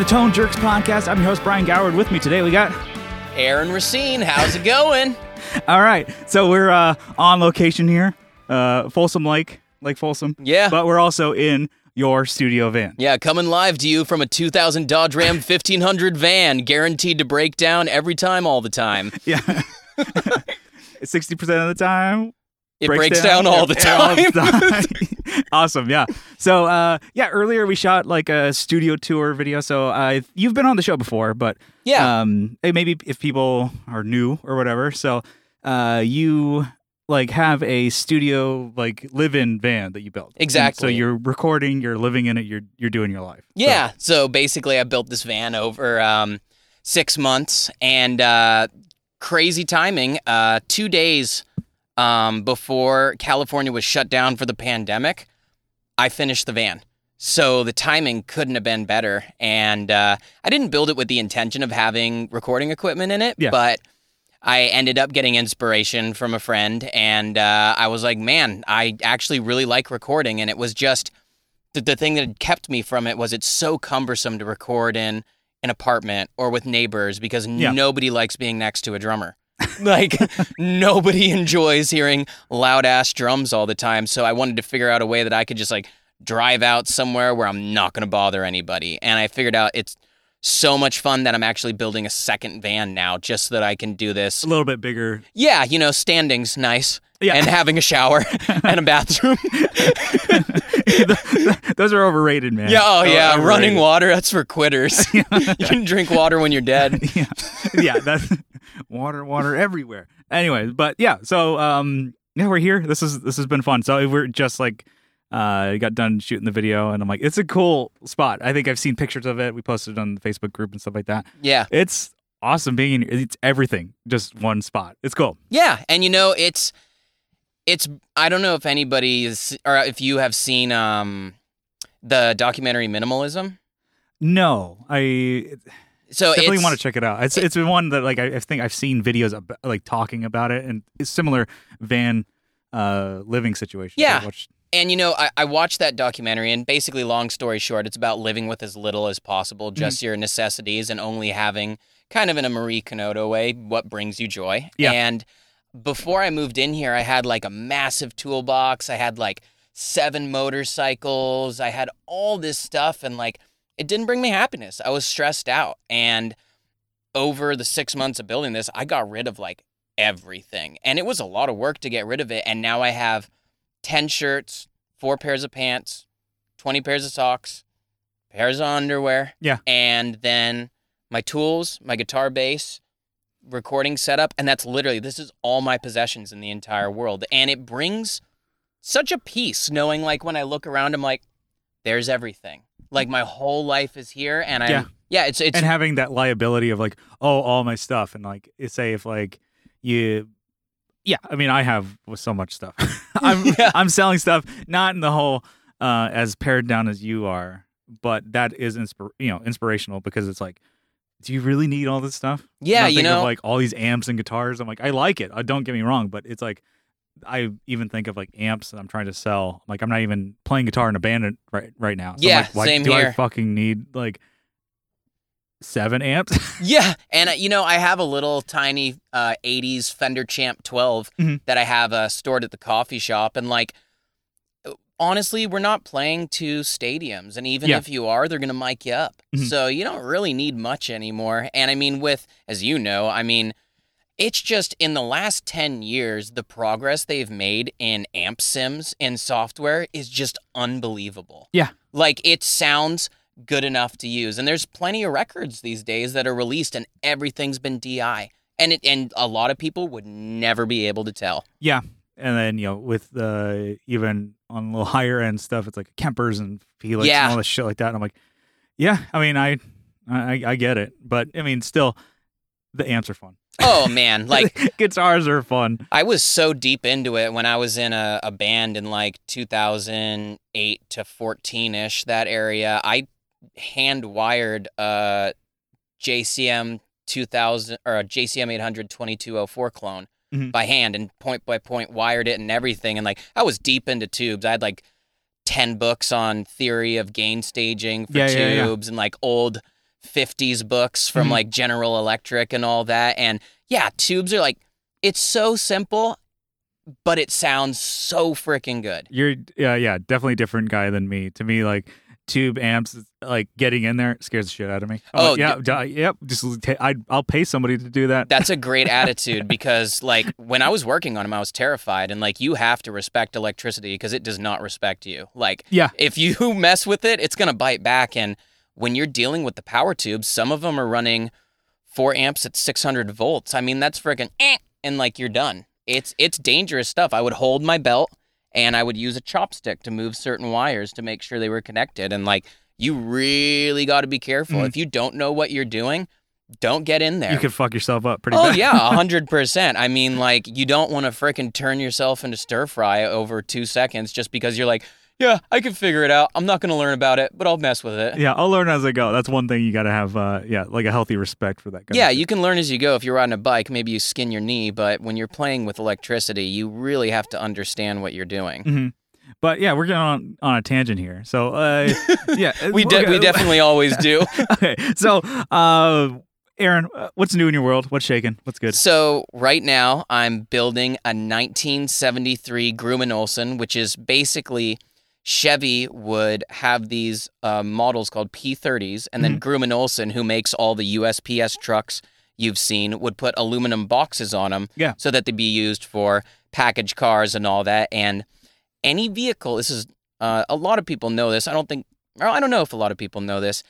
the Tone Jerks podcast. I'm your host, Brian Goward. With me today, we got. Aaron Racine, how's it going? All right. So we're uh, on location here, uh, Folsom Lake, Lake Folsom. Yeah. But we're also in your studio van. yeah, coming live to you from a 2000 Dodge Ram 1500 van, guaranteed to break down every time, all the time. Yeah. 60% of the time. It breaks, down, all the Yeah, all time. time. awesome. Yeah. So, uh, yeah, earlier we shot like a studio tour video. So, uh, you've been on the show before, but yeah, um, maybe if people are new or whatever. So, uh, you like have a studio like live-in van that you built. And Exactly. So you're recording, you're living in it, you're you're doing your life. So- yeah. So basically, I built this van over um, six months, and uh, crazy timing. Uh, two days um, before California was shut down for the pandemic, I finished the van. So the timing couldn't have been better. And uh, I didn't build it with the intention of having recording equipment in it, Yeah. but I ended up getting inspiration from a friend. And uh, I was like, man, I actually really like recording. And it was just the, the thing that had kept me from it was it's so cumbersome to record in an apartment or with neighbors because Yeah. nobody likes being next to a drummer. like nobody enjoys hearing loud ass drums all the time. So I wanted to figure out a way that I could just like drive out somewhere where I'm not going to bother anybody. And I figured out it's so much fun that I'm actually building a second van now just so that I can do this. a little bit bigger. Yeah, you know, standing's nice. Yeah. And having a shower and a bathroom. Those are overrated, man. Yeah, oh yeah, Overrated. running water, that's for quitters. you can drink water when you're dead. yeah, yeah. That's water, water everywhere. Anyway, but yeah. So um, yeah, we're here. This is this has been fun. So we're just like uh got done shooting the video, and I'm like, it's a cool spot. I think I've seen pictures of it. We posted it on the Facebook group and stuff like that. Yeah. It's awesome being in. It's everything, just one spot. It's cool. Yeah, and you know, it's it's I don't know if anybody is or if you have seen um the documentary Minimalism. No, I So definitely want to check it out. It's it's been one that like I, think I've seen videos about, like talking about it and it's similar van uh living situation. Yeah. And you know, I, I watched that documentary, and basically, long story short, it's about living with as little as possible, Mm-hmm. just your necessities, and only having kind of in a Marie Kondo way what brings you joy. Yeah. And before I moved in here, I had like a massive toolbox. I had like seven motorcycles. I had all this stuff, and like it didn't bring me happiness. I was stressed out, and over the six months of building this, I got rid of like everything, and it was a lot of work to get rid of it. And now I have 10 shirts, four pairs of pants, 20 pairs of socks, pairs of underwear. Yeah. And then my tools, my guitar bass, recording setup. And that's literally, this is all my possessions in the entire world. And it brings such a peace knowing, like, when I look around, I'm like, there's everything. Like, my whole life is here. And I, Yeah. yeah, it's, it's, and having that liability of like, oh, all my stuff, and like, say if like you, yeah, I mean, I have so much stuff. I'm Yeah. I'm selling stuff, not in the whole uh, as pared down as you are, but that is inspir- you know inspirational because it's like. Do you really need all this stuff? Yeah, you know- like all these amps and guitars. I'm like, I like it. Uh, don't get me wrong, but it's like, I even think of like amps that I'm trying to sell. Like, I'm not even playing guitar in a band right right now. So Yeah, like, why same do I fucking need like seven amps? Yeah, and uh, you know, I have a little tiny uh, '80s Fender Champ 12 Mhm. that I have uh, stored at the coffee shop, and like, uh, honestly, we're not playing to stadiums, and even Yeah. if you are, they're gonna mic you up, Mhm. so you don't really need much anymore. And I mean, with as you know, I mean, it's just in the last 10 years, the progress they've made in amp sims in software is just unbelievable. Yeah. Like it sounds good enough to use. And there's plenty of records these days that are released and everything's been DI. And it and a lot of people would never be able to tell. Yeah, and then you know with the even on a little higher end stuff, it's like Kempers and Helix Yeah. and all this shit like that. And I'm like, yeah, I mean, I, I, I get it, but I mean, still, the amps are fun. Oh man, like guitars are fun. I was so deep into it when I was in a, a band in like 2008 to 14 ish, that area. I hand wired a JCM 2000 or a JCM 800 2204 clone Mhm. by hand and point by point wired it and everything. And like I was deep into tubes. I had like 10 books on theory of gain staging for Yeah, yeah, yeah. tubes and like old 50s books from Mhm. like General Electric and all that. And yeah, tubes are like, it's so simple, but it sounds so freaking good. You're yeah, yeah, definitely different guy than me. To me, like tube amps, like getting in there scares the shit out of me. I'm Oh, like, yeah, d- yep. Just I, I'll pay somebody to do that. That's a great attitude because, like, when I was working on them, I was terrified. And, like, you have to respect electricity because it does not respect you. Like, Yeah. if you mess with it, it's going to bite back. And when you're dealing with the power tubes, some of them are running four amps at 600 volts. I mean, that's freaking, eh, and like, you're done. It's it's dangerous stuff. I would hold my belt and I would use a chopstick to move certain wires to make sure they were connected. And like, you really got to be careful. Mhm. If you don't know what you're doing, don't get in there. You could fuck yourself up pretty Oh bad. yeah, hundred percent. I mean, like you don't want to frickin' turn yourself into stir fry over two seconds just because you're like, yeah, I can figure it out. I'm not gonna learn about it, but I'll mess with it. Yeah, I'll learn as I go. That's one thing you got to have. Uh, yeah, like a healthy respect for that. Kind Yeah, you can learn as you go. If you're riding a bike, maybe you skin your knee, but when you're playing with electricity, you really have to understand what you're doing. hmm But yeah, we're getting on on a tangent here. So uh, yeah, We de- we definitely always do. okay. So, uh, Aaron, uh, what's new in your world? What's shaking? What's good? So right now, I'm building a 1973 Grumman Olson, which is basically Chevy would have these uh, models called P30s, and then Grumman Olson, who makes all the USPS trucks you've seen, would put aluminum boxes on them, Yeah. so that they'd be used for package cars and all that. And any vehicle, this is uh, a lot of people know this. I don't think, I don't know if a lot of people know this.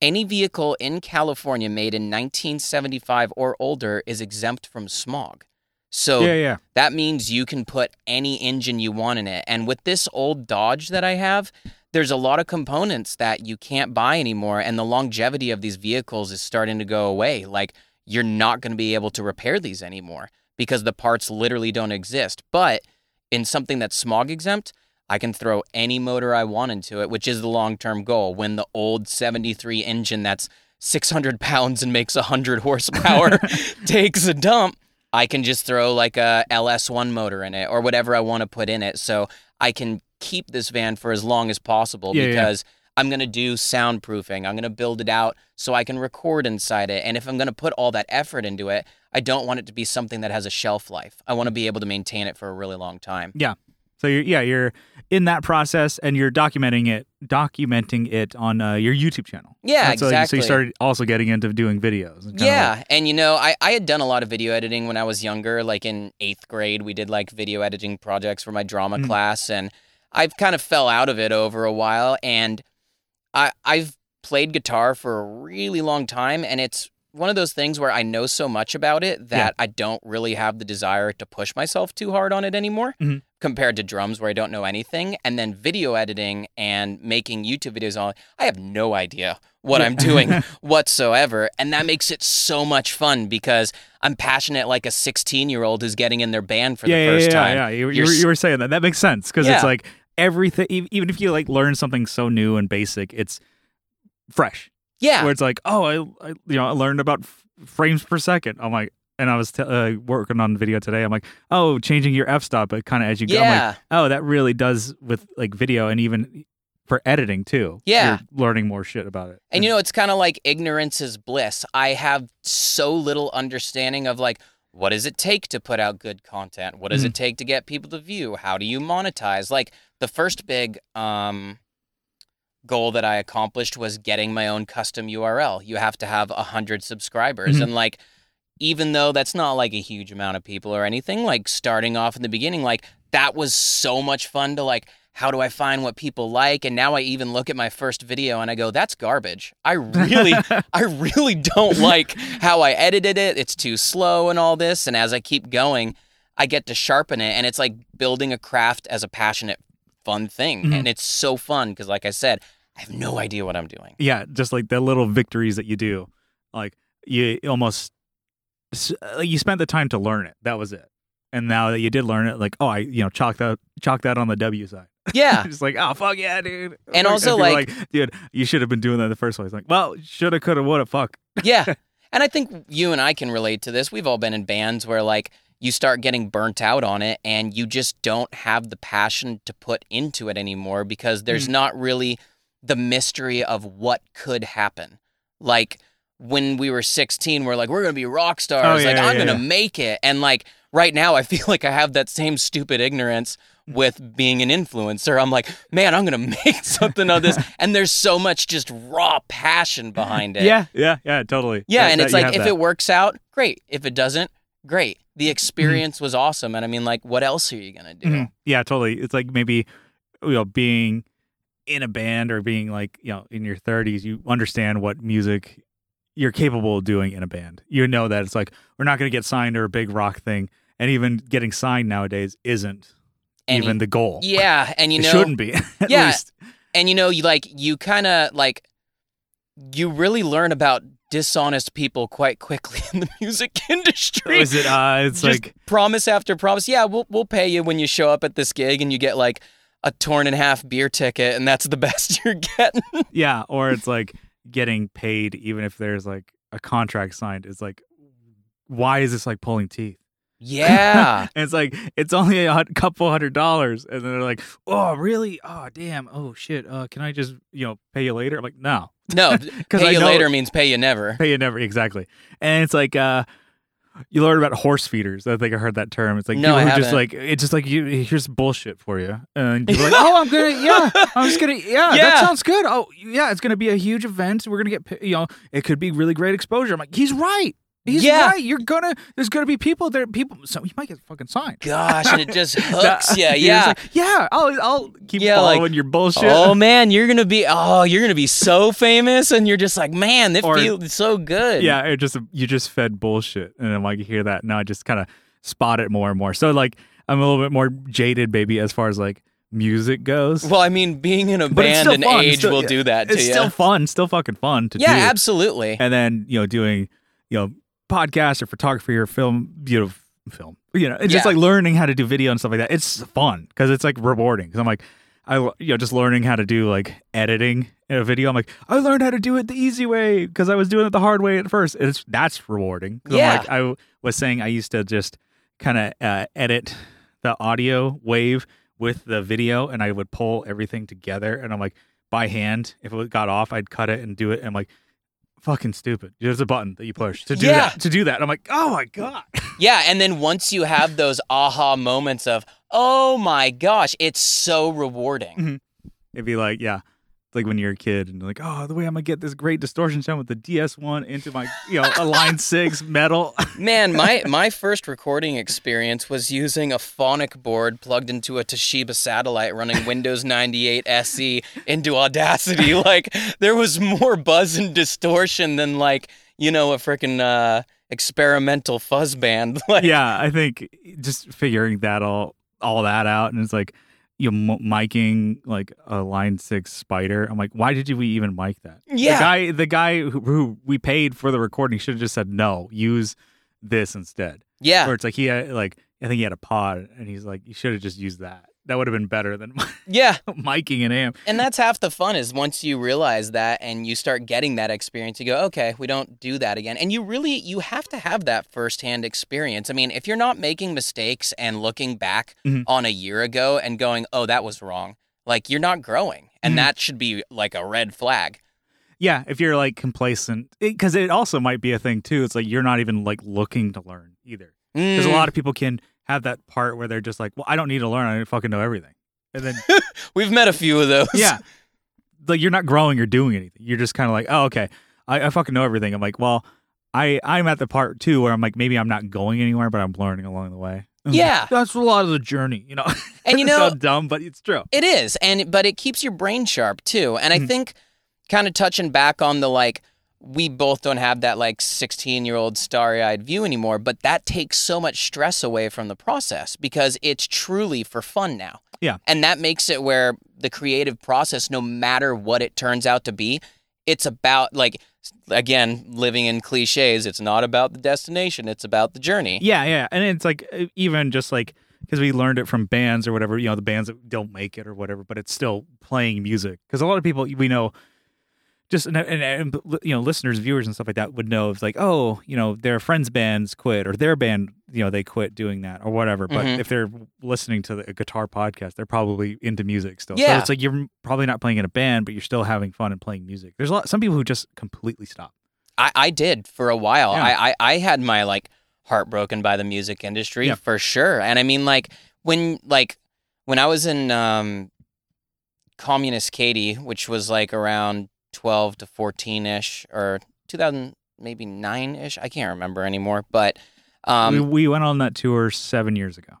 Any vehicle in California made in 1975 or older is exempt from smog. So yeah, yeah. that means you can put any engine you want in it. And with this old Dodge that I have, there's a lot of components that you can't buy anymore. And the longevity of these vehicles is starting to go away. Like, you're not going to be able to repair these anymore because the parts literally don't exist. But in something that's smog exempt, I can throw any motor I want into it, which is the long term goal. When the old 73 engine that's 600 pounds and makes 100 horsepower takes a dump, I can just throw like a LS1 motor in it or whatever I want to put in it. So I can keep this van for as long as possible Yeah, yeah. because I'm going to do soundproofing. I'm going to build it out so I can record inside it. And if I'm going to put all that effort into it, I don't want it to be something that has a shelf life. I want to be able to maintain it for a really long time. So you're yeah you're in that process and you're documenting it documenting it on uh, your YouTube channel. Yeah, exactly. So you started also getting into doing videos. and Yeah, like- and you know, I, I had done a lot of video editing when I was younger. Like in eighth grade, we did like video editing projects for my drama Mhm. class, and I've kind of fell out of it over a while. And I I've played guitar for a really long time, and it's one of those things where I know so much about it that I don't really have the desire to push myself too hard on it anymore. Mhm. Compared to drums, where I don't know anything, and then video editing and making YouTube videos on, I have no idea what Yeah. I'm doing whatsoever. And that makes it so much fun because I'm passionate like a 16 year old who's getting in their band for yeah, the yeah, first yeah, time. Yeah, You, you, were, you were saying that. That makes sense because Yeah. it's like everything. Even if you like learn something so new and basic, it's fresh. Yeah. Where it's like, oh, I, I you know, I learned about f- frames per second. I'm like, and I was t- uh, working on video today. I'm like, oh, changing your f stop, but kind of as you go. I'm like, Yeah. oh, that really does with like video and even for editing too. Yeah. You're learning more shit about it. And you know, it's kind of like ignorance is bliss. I have so little understanding of like, what does it take to put out good content? What does it take to get people to view? How do you monetize? Like the first big um, goal that I accomplished was getting my own custom URL. You have to have a hundred subscribers, Mhm. and like, even though that's not like a huge amount of people or anything, like starting off in the beginning, like that was so much fun to like. How do I find what people like? And now I even look at my first video and I go, that's garbage. I really, I really don't like how I edited it. It's too slow and all this. And as I keep going, I get to sharpen it. And it's like building a craft as a passionate, fun thing. Mhm. And it's so fun because, like I said, I have no idea what I'm doing. yeah, just like the little victories that you do, like you almost uh, you spent the time to learn it. That was it. And now that you did learn it, like oh, I you know chalk that chalk that on the W side. Yeah. just like oh fuck yeah, dude. And also, are like- dude, you should have been doing that in the first place. Like well, shoulda, coulda, woulda, fuck. yeah. And I think you and I can relate to this. We've all been in bands where, like, you start getting burnt out on it and you just don't have the passion to put into it anymore because there's mm. not really the mystery of what could happen. like when we were 16 we're like we're gonna be rock stars. Oh, yeah, like yeah, i'm yeah, gonna yeah. make it. And like right now i feel like i have that same stupid ignorance with being an influencer. I'm like man i'm gonna make something of this. And there's so much just raw passion behind it. Yeah, yeah, yeah, totally. yeah That- and that it's like if that. it works out great. If it doesn't great the experience was awesome and i mean like what else are you gonna do Mhm. Yeah, totally. It's like maybe you know being in a band or being like you know in your 30s, you understand what music you're capable of doing in a band. You know that it's like we're not going to get signed to a big rock thing, and even getting signed nowadays isn't And even the goal. yeah and you it know shouldn't be. At Yeah. least. and you know you like you kind of like you really learn about dishonest people quite quickly in the music industry Is it? Uh, it's Just like promise after promise yeah we'll, we'll pay you when you show up at this gig and you get like a torn in half beer ticket and that's the best you're getting yeah, or it's like getting paid even if there's like a contract signed. It's like, why is this like pulling teeth? yeah and it's like it's only a couple hundred dollars, and then they're like, "Oh, really? Oh, damn. Oh, shit. Uh, can I just you know pay you later?" I'm like, "No, no because pay I you later means pay you never pay you never exactly." And it's like, uh, you learn about horse feeders. I think I heard that term. It's like No, people just like it's just like you here's bullshit for you, and people are like, "Oh, I'm gonna yeah, I'm just gonna yeah, Yeah. that sounds good. Oh, yeah, it's gonna be a huge event. We're gonna get you know, it could be really great exposure." I'm like, "He's right." He's Yeah. right. You're gonna. There's gonna be people there. People. So you might get fucking signed. gosh and it just hooks yeah yeah like, yeah. I'll I'll keep Yeah, like, following your bullshit. Oh man, you're gonna be oh, you're gonna be so famous, and you're just like, man, it Or- feels so good. yeah, it just you just fed bullshit, and then like you hear that now, I just kind of spot it more and more. So like I'm a little bit more jaded, baby, as far as like music goes. Well, I mean, being in a But band and fun. Age still- will do that to it's you. still fun, still fucking fun to yeah, do. Yeah, absolutely. And then you know doing you know podcast or photography or film, beautiful film. You know, it's just Yeah. like learning how to do video and stuff like that. It's fun because it's like rewarding. Because I'm like, I you know just learning how to do like editing in a video. I'm like, I learned how to do it the easy way because I was doing it the hard way at first. It's that's rewarding. Yeah. like I was saying, I used to just kind of uh, edit the audio wave with the video, and I would pull everything together. And I'm like, by hand, if it got off, I'd cut it and do it. And I'm like. Fucking stupid. There's a button that you push to do Yeah. that. To do that, I'm like, oh my god. Yeah, and then once you have those aha moments of, oh my gosh, it's so rewarding. Mm-hmm. It'd be like, yeah, like when you're a kid and like, oh, the way I'm gonna get this great distortion sound with the DS1 into my, you know, a line six metal. Man, my my first recording experience was using a phonic board plugged into a Toshiba satellite running Windows 98 SE into Audacity. Like there was more buzz and distortion than like, you know, a freaking uh experimental fuzz band. Like yeah, I think just figuring that all all that out, and it's like you know, miking like a line six spider. I'm like, why did we even mic that? Yeah. the guy, the guy who, who we paid for the recording should have just said no, use this instead. Yeah. where it's like he had like I think he had a pod, and he's like, you should have just used that. That would have been better than Yeah. miking an amp. And that's half the fun is once you realize that and you start getting that experience, you go, okay, we don't do that again. And you really you have to have that firsthand experience. I mean, if you're not making mistakes and looking back Mhm. on a year ago and going, oh, that was wrong, like you're not growing. And Mhm. that should be like a red flag. Yeah, if you're like complacent, because it, also might be a thing too. It's like you're not even like looking to learn either. Because a Mm. lot of people can have that part where they're just like, well, I don't need to learn. I don't fucking know everything. And then, We've met a few of those. yeah, like you're not growing or doing anything. You're just kind of like, oh, okay, I, I fucking know everything. I'm like, well, I I'm at the part too where I'm like, maybe I'm not going anywhere, but I'm learning along the way. Yeah. that's a lot of the journey, you know. And you know, so dumb, but it's true. It is, and but it keeps your brain sharp too. And I Mhm. think, kind of touching back on the like, we both don't have that like 16 year old starry eyed view anymore. But that takes so much stress away from the process because it's truly for fun now. Yeah. and that makes it where the creative process, no matter what it turns out to be, it's about like. Again, living in cliches, it's not about the destination, it's about the journey. Yeah, yeah, and it's like even just like because we learned it from bands or whatever, you know, the bands that don't make it or whatever, but it's still playing music. Because a lot of people we know just and, and, and, you know listeners viewers and stuff like that would know it's like oh you know their friends bands quit or their band you know they quit doing that or whatever but Mhm. if they're listening to a guitar podcast they're probably into music still so it's like you're probably not playing in a band but you're still having fun and playing music there's a lot some people who just completely stop I, I did for a while. Yeah. I, I, I had my like heartbroken by the music industry Yeah. for sure. And I mean like when like when I was in um Communist Katie, which was like around twelve to fourteen ish or two thousand maybe nine ish. I can't remember anymore. But um we, we went on that tour seven years ago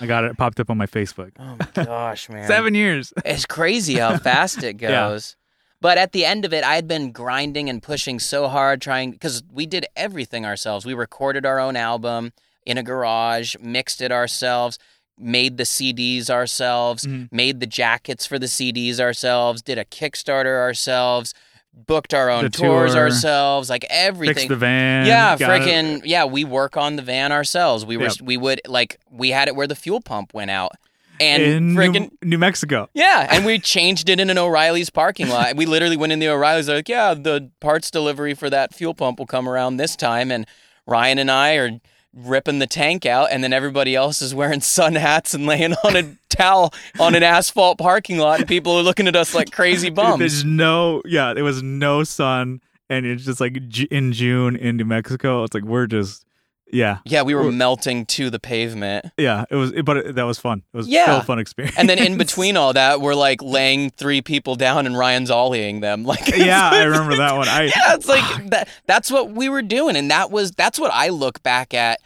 i got it, popped up on my facebook Oh my gosh, man. seven years It's crazy how fast it Yeah. goes. But at the end of it, I had been grinding and pushing so hard, trying because we did everything ourselves. We recorded our own album in a garage, mixed it ourselves, made the CDs ourselves, Mhm. made the jackets for the CDs ourselves, did a Kickstarter ourselves, booked our own The tours tour. ourselves, like everything. the van Yeah, freaking yeah. We work on the van ourselves. We were Yep. we would like we had it where the fuel pump went out, and in freaking new, new mexico yeah, and we changed it in an O'Reilly's parking lot. We literally went in the O'Reilly's like, yeah, the parts delivery for that fuel pump will come around this time, and Ryan and I are ripping the tank out, and then everybody else is wearing sun hats and laying on a towel on an asphalt parking lot, and people are looking at us like crazy bums. There's no, yeah, there was no sun, and it's just like in June in New Mexico. It's like we're just, yeah, Yeah, we were melting to the pavement. yeah. It was, but it, that was fun. It was Yeah. still a fun experience. And then in between all that, we're like laying three people down and Ryan's ollieing them. Like yeah, I remember that one. I yeah, it's like that. That's what we were doing, and that was that's what I look back at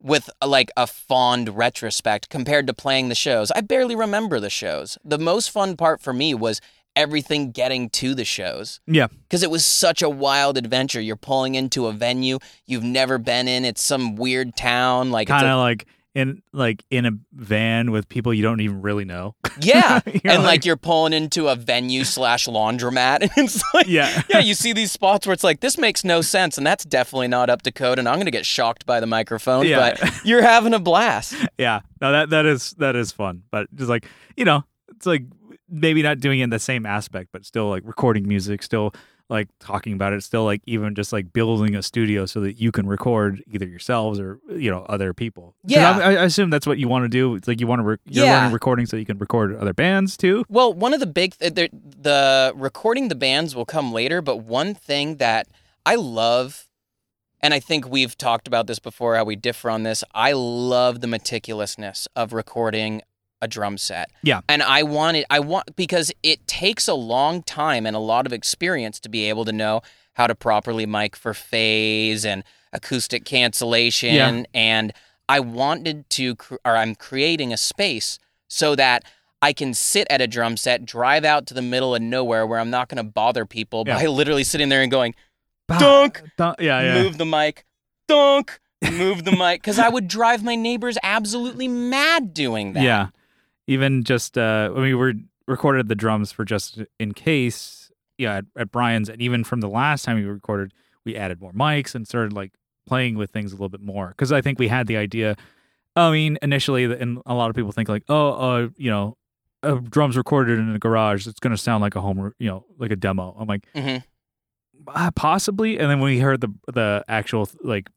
with uh, like a fond retrospect compared to playing the shows. I barely remember the shows. The most fun part for me was everything getting to the shows yeah, because it was such a wild adventure. You're pulling into a venue you've never been in. It's some weird town, like kind of like in like in a van with people you don't even really know. yeah, and like, like- you're pulling into a venue slash laundromat, and it's like Yeah, yeah, you see these spots where it's like this makes no sense, and that's definitely not up to code, and I'm gonna get shocked by the microphone. Yeah. But you're having a blast. yeah. No, that that is that is fun, but just like you know, it's like maybe not doing it in the same aspect, but still like recording music, still like talking about it, still like even just like building a studio so that you can record either yourselves or you know other people. Yeah. I, I assume that's what you want to do. It's like you want to re- you're Yeah. learning recording so you can record other bands too. Well, one of the big uh, th- the, the recording the bands will come later, but one thing that I love, and I think we've talked about this before, how we differ on this. I love the meticulousness of recording a drum set. Yeah. And I wanted I want, because it takes a long time and a lot of experience to be able to know how to properly mic for phase and acoustic cancellation. Yeah. And I wanted to, or I'm creating a space so that I can sit at a drum set, drive out to the middle of nowhere where I'm not going to bother people by Yeah. literally sitting there and going, Dunk! dunk, yeah, yeah. move the mic, dunk, move the mic, because I would drive my neighbors absolutely mad doing that. Yeah. Even just uh I mean, we recorded the drums for just in case, yeah, at, at Brian's and even from the last time we recorded, we added more mics and started like playing with things a little bit more cuz I think we had the idea. I mean, initially and a lot of people think like, "Oh, uh, you know, a drums recorded in a garage, it's going to sound like a home, you know, like a demo." I'm like, hmm uh, possibly? And then when we heard the the actual like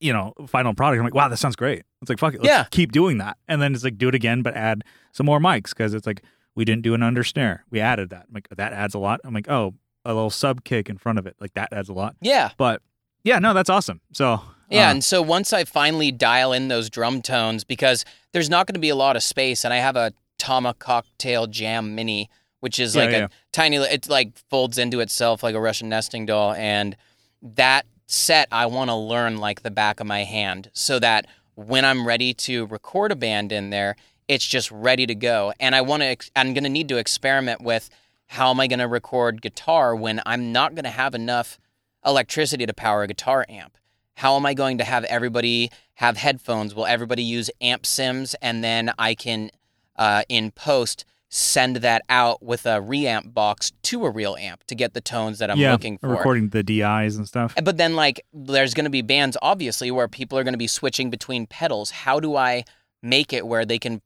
you know final product. I'm like wow that sounds great. It's like fuck it let's Yeah. keep doing that. And then it's like do it again but add some more mics. Because it's like we didn't do an under snare. We added that. I'm like that adds a lot. I'm like oh a little sub kick in front of it. Like that adds a lot. Yeah. but yeah no that's awesome. So Yeah, uh, and so once I finally dial in those drum tones, because there's not going to be a lot of space, and I have a Tama Cocktail Jam Mini, which is Yeah, like yeah. a tiny, it like folds into itself like a Russian nesting doll, and that set I want to learn like the back of my hand, so that when I'm ready to record a band in there, it's just ready to go. And I want to, I'm going to need to experiment with how am I going to record guitar when I'm not going to have enough electricity to power a guitar amp. How am I going to have everybody have headphones? Will everybody use amp sims? And then I can, uh, in post, send that out with a reamp box to a real amp to get the tones that I'm yeah looking for. Yeah, recording the dis and stuff But then, like, there's going to be bands, obviously, where people are going to be switching between pedals. How do I make it where they can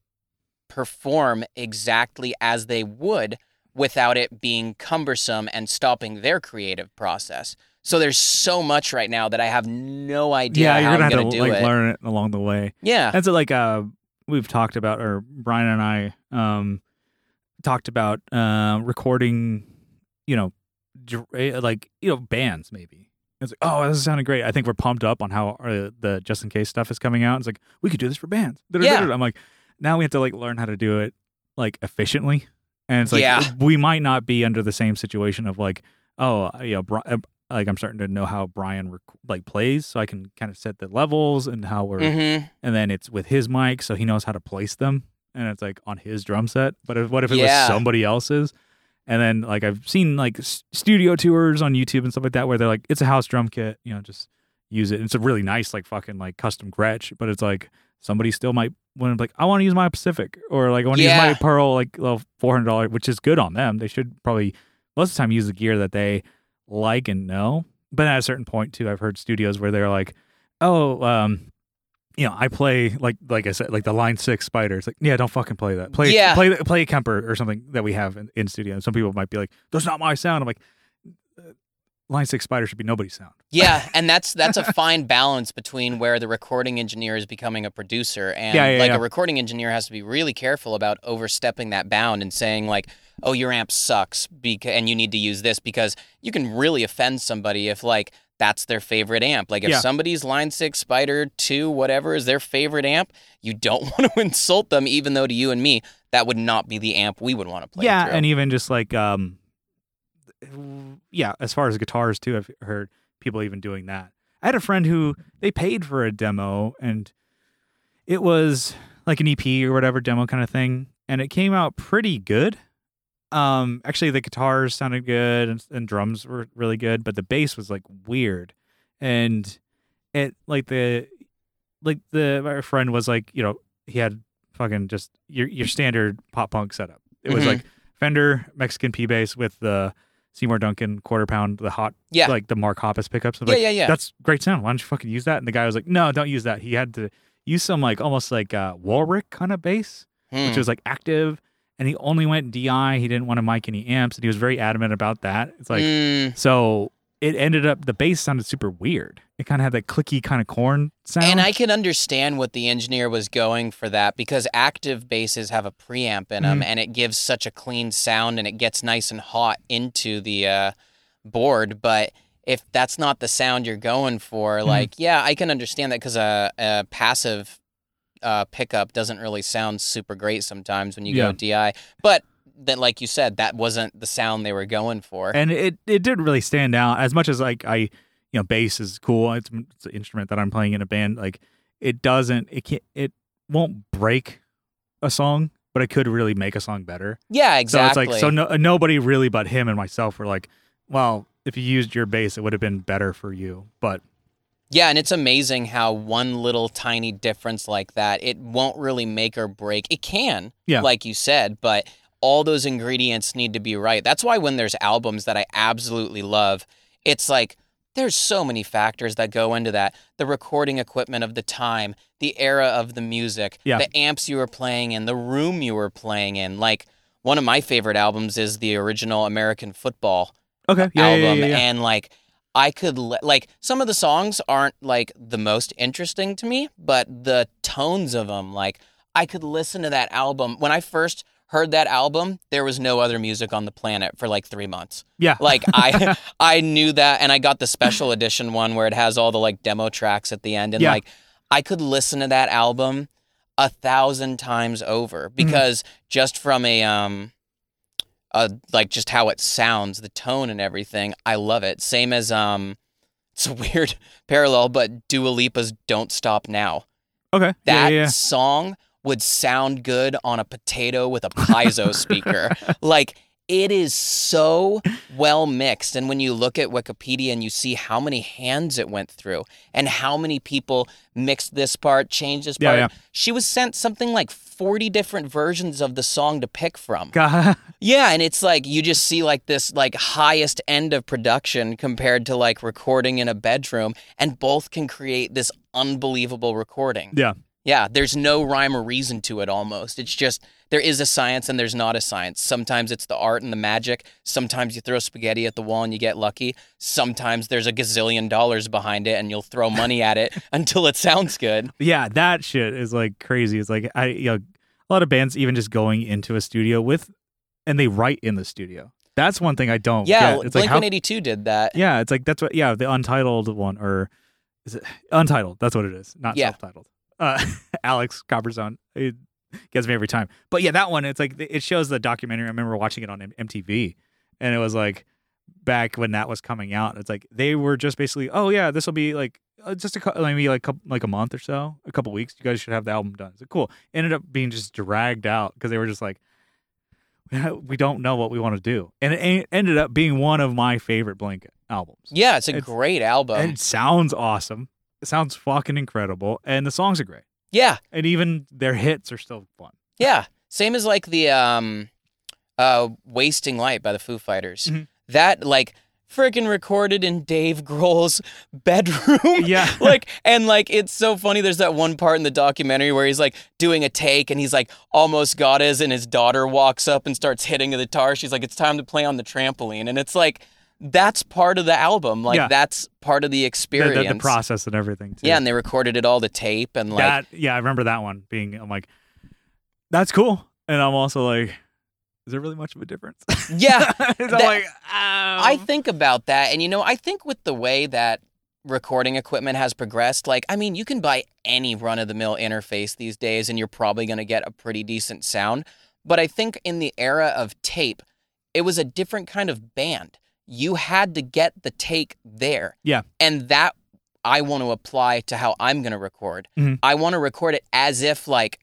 perform exactly as they would without it being cumbersome and stopping their creative process. So there's so much right now that I have no idea yeah, how you're gonna I'm have going to like it. learn it along the way. Yeah. That's like uh we've talked about, or Brian and I um talked about uh recording, you know, eh, like you know bands maybe. It's like, oh, this is sounding great. I think we're pumped up on how uh, the just in case stuff is coming out. It's like we could do this for bands. Yeah. I'm like, now we have to like learn how to do it like efficiently, and it's like Yeah. we might not be under the same situation of like, oh, you know, Bri- uh, like I'm starting to know how Brian rec- like plays, so I can kind of set the levels and how we're hmm and then it's with his mic, so he knows how to place them, and it's like on his drum set. But if, what if it Yeah. was somebody else's? And then like I've seen like s- studio tours on YouTube and stuff like that where they're like, it's a house drum kit, you know, just use it. And it's a really nice like fucking like custom Gretsch, but it's like somebody still might want to like, I want to use my Pacific or like I want to use my Pearl like well, four hundred dollars, which is good on them. They should probably most of the time use the gear that they like and know. But at a certain point too, I've heard studios where they're like, oh, um, you know, I play like like I said, like the Line Six Spider. It's like, yeah, don't fucking play that. Play Yeah. play play a Kemper or something that we have in, in studio. And some people might be like, that's not my sound. I'm like, uh, Line Six Spider should be nobody's sound. Yeah, and that's that's a fine balance between where the recording engineer is becoming a producer and Yeah, yeah, like yeah. a recording engineer has to be really careful about overstepping that bound and saying like, "Oh, your amp sucks beca- and you need to use this" because you can really offend somebody if like that's their favorite amp. Like if Yeah. somebody's Line 6 Spider 2 whatever is their favorite amp, you don't want to insult them even though to you and me that would not be the amp we would want to play yeah, through. and even just like um, yeah, as far as guitars too, I've heard people even doing that. I had a friend who they paid for a demo and it was like an EP or whatever demo kind of thing, and it came out pretty good. Um, actually, the guitars sounded good and, and drums were really good, but the bass was like weird, and it like the like the my friend was like you know he had fucking just your your standard pop punk setup. It was Mhm. like Fender Mexican P bass with the Seymour Duncan quarter pound, the hot yeah. like the Mark Hoppus pickups. I'm yeah, like, yeah, yeah. that's great sound. Why don't you fucking use that? And the guy was like, no, don't use that. He had to use some like almost like uh, Warwick kind of bass, which Hmm. was like active. And he only went DI. He didn't want to mic any amps, and he was very adamant about that. It's like Mm. so. It ended up the bass sounded super weird. It kind of had that clicky kind of Korn sound. And I can understand what the engineer was going for that because active basses have a preamp in them Mhm. and it gives such a clean sound and it gets nice and hot into the uh, board. But if that's not the sound you're going for, Mhm. like, yeah, I can understand that because a, a passive uh, pickup doesn't really sound super great sometimes when you Yeah. go DI. But then, like you said, that wasn't the sound they were going for. and it it didn't really stand out as much as like I you know bass is cool. It's, it's an instrument that I'm playing in a band. Like it doesn't it can't it won't break a song, but it could really make a song better. yeah, exactly. So it's like so no, nobody really but him and myself were like, well, if you used your bass, it would have been better for you. But Yeah, and it's amazing how one little tiny difference like that, it won't really make or break. It can, Yeah. like you said, but all those ingredients need to be right. That's why when there's albums that I absolutely love, it's like there's so many factors that go into that. The recording equipment of the time, the era of the music, Yeah. the amps you were playing in, the room you were playing in. Like one of my favorite albums is the original American Football okay, yeah, album yeah. and like I could le- like some of the songs aren't like the most interesting to me, but the tones of them like I could listen to that album when I first heard that album, there was no other music on the planet for like 3 months. yeah. Like I I knew that and I got the special edition one where it has all the like demo tracks at the end and Yeah. like I could listen to that album a thousand times over Mm-hmm. because just from a um uh like just how it sounds, the tone and everything, I love it. Same as um it's a weird parallel, but Dua Lipa's Don't Stop Now. okay, That yeah, yeah. song would sound good on a potato with a piezo speaker. Like it is so well mixed. And when you look at Wikipedia and you see how many hands it went through and how many people mixed this part, changed this part, yeah. she was sent something like 40 different versions of the song to pick from. Yeah, and it's like you just see like this like highest end of production compared to like recording in a bedroom and both can create this unbelievable recording. yeah. Yeah, there's no rhyme or reason to it almost. It's just there is a science and there's not a science. Sometimes it's the art and the magic. Sometimes you throw spaghetti at the wall and you get lucky. Sometimes there's a gazillion dollars behind it and you'll throw money at it until it sounds good. Yeah, that shit is like crazy. It's like I you know a lot of bands even just going into a studio with and they write in the studio. That's one thing I don't Yeah, get. It's Blink like how, 182 did that. Yeah, it's like that's what yeah, the untitled one or is it untitled? That's what it is, not Yeah. self-titled. Uh Alex Copperzone. Gets me every time. But yeah, that one it's like it shows the documentary. I remember watching it on MTV and it was like back when that was coming out. It's like they were just basically, "Oh yeah, this will be like uh, just a maybe like like a month or so, a couple weeks. You guys should have the album done." It's like, cool. Ended up being just dragged out because they were just like we don't know what we want to do. And it ended up being one of my favorite Blink albums. Yeah, it's a It's- great album. and it sounds awesome. It sounds fucking incredible. And the songs are great. Yeah, And even their hits are still fun. yeah. Same as like the um, uh, "Wasting Light" by the Foo Fighters. Mhm. That like freaking recorded in Dave Grohl's bedroom. Yeah. like and like it's so funny there's that one part in the documentary where he's like doing a take and he's like almost got his and his daughter walks up and starts hitting the guitar she's like it's time to play on the trampoline and it's like that's part of the album like Yeah. that's part of the The, experience the, the process and everything too. yeah and they recorded it all to tape and like that yeah, I remember that one being I'm like, that's cool. And I'm also like, is there really much of a difference? yeah That- like, I um, think about that, and you know, I think with the way that recording equipment has progressed, like, I mean, you can buy any run of the mill interface these days, and you're probably going to get a pretty decent sound. But I think in the era of tape, it was a different kind of band. You had to get the take there. Yeah. And that I want to apply to how I'm going to record. Mhm. I want to record it as if, like,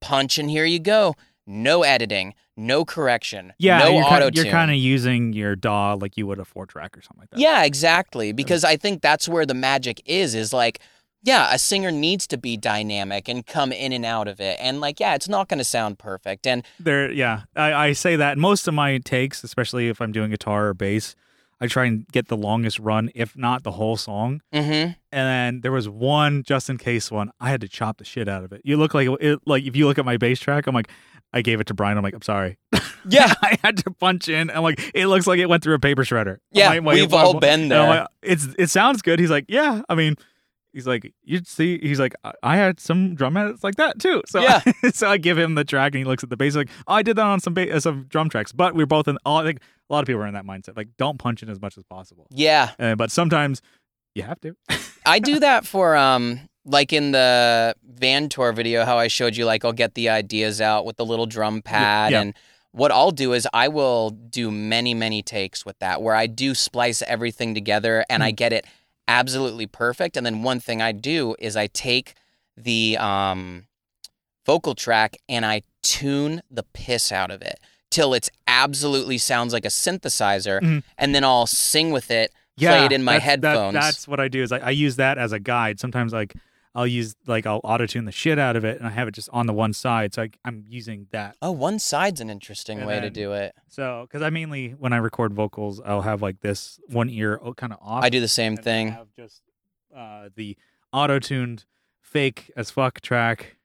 punch and here you go. No editing, no correction, yeah, no auto you're kind of using your DAW like you would a four track or something like that. yeah, exactly. Because I think that's where the magic is, is like, yeah, a singer needs to be dynamic and come in and out of it. And like, yeah, it's not going to sound perfect. And there yeah I, I say that most of my takes especially if i'm doing guitar or bass i try and get the longest run if not the whole song hmm and then there was one just in case one i had to chop the shit out of it you look like it like if you look at my bass track i'm like i gave it to brian i'm like i'm sorry yeah, i had to punch in i'm like it looks like it went through a paper shredder yeah, like, we've all been there. like, it's it sounds good he's like yeah i mean He's like, you'd see. He's like, I- I had some drum edits like that too. So, Yeah. so I give him the track, and he looks at the bass like, oh, I did that on some ba- uh, some drum tracks. But we're both in. All, I think a lot of people are in that mindset. Like, don't punch in as much as possible. yeah, Uh, but sometimes you have to. I do that for um like in the van tour video how I showed you like I'll get the ideas out with the little drum pad yeah. and what I'll do is I will do many many takes with that where I do splice everything together and I get it absolutely perfect and then one thing I do is I take the um vocal track and I tune the piss out of it till it's absolutely sounds like a synthesizer Mhm. and then I'll sing with it play it in my that's- that- headphones. that's what I do. Is I, I use that as a guide. Sometimes like I'll use like I'll auto tune the shit out of it, and I have it just on the one side. So I, I'm using that. Oh, one side's an interesting And way to do it. So because I mainly when I record vocals, I'll have like this one ear kind of off. I do the same and then thing. Have just uh, the auto tuned fake as fuck track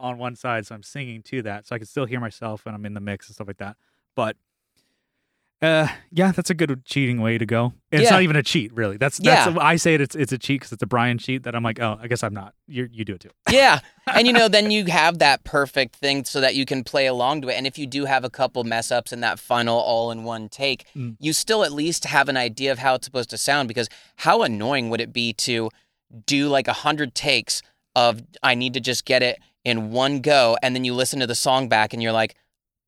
on one side, so I'm singing to that, so I can still hear myself when I'm in the mix and stuff like that. But uh, yeah, that's a good cheating way to go. And It's Yeah. not even a cheat, really. That's that's Yeah. I say it. It's it's a cheat because it's a Brian cheat that I'm like, oh, I guess I'm not. You you do it too. yeah. And you know, then you have that perfect thing so that you can play along to it. And if you do have a couple mess ups in that final all in one take, Mm. you still at least have an idea of how it's supposed to sound because how annoying would it be to do like a hundred takes of I need to just get it in one go and then you listen to the song back and you're like,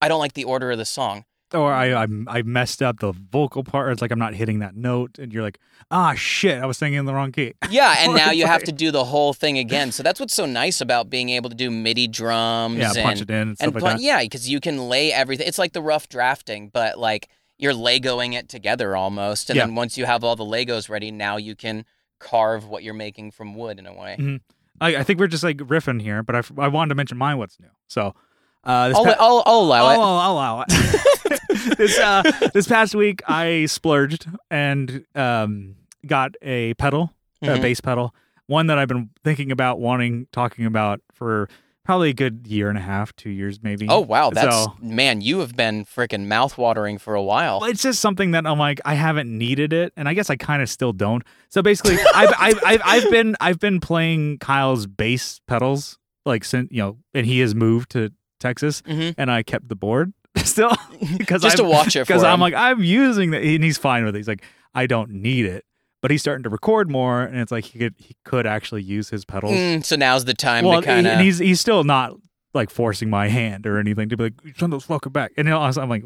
I don't like the order of the song. Or I I I messed up the vocal part. It's like I'm not hitting that note, and you're like, ah, shit, I was singing in the wrong key. Yeah, and now you have to do the whole thing again. So that's what's so nice about being able to do MIDI drums yeah, and punch it in and and like that. yeah, because you can lay everything. It's like the rough drafting, but like you're Legoing it together almost. And Yeah. then once you have all the Legos ready, now you can carve what you're making from wood in a way. Mhm. I, I think we're just like riffing here, but I, I wanted to mention mine. What's new? So, uh, this I'll, pa- I'll, I'll allow it. I'll, I'll allow it. this uh, this past week, I splurged and um, got a pedal, a Mhm. bass pedal, one that I've been thinking about wanting, talking about for probably a good year and a half, two years maybe. Oh wow, that's So- man, you have been freaking mouth watering for a while. It's just something that I'm like I haven't needed it, and I guess I kind of still don't. So basically, I've, I've I've I've been I've been playing Kyle's bass pedals like since you know, and he has moved to Texas, hmm and I kept the board still because Just to I'm, watch it for because I'm like I'm using that, and he's fine with it. He's like I don't need it, but he's starting to record more, and it's like he could he could actually use his pedals. Mm, so now's the time well, to kind of. he's he's still not like forcing my hand or anything to be like send those fucking back, and I'm like.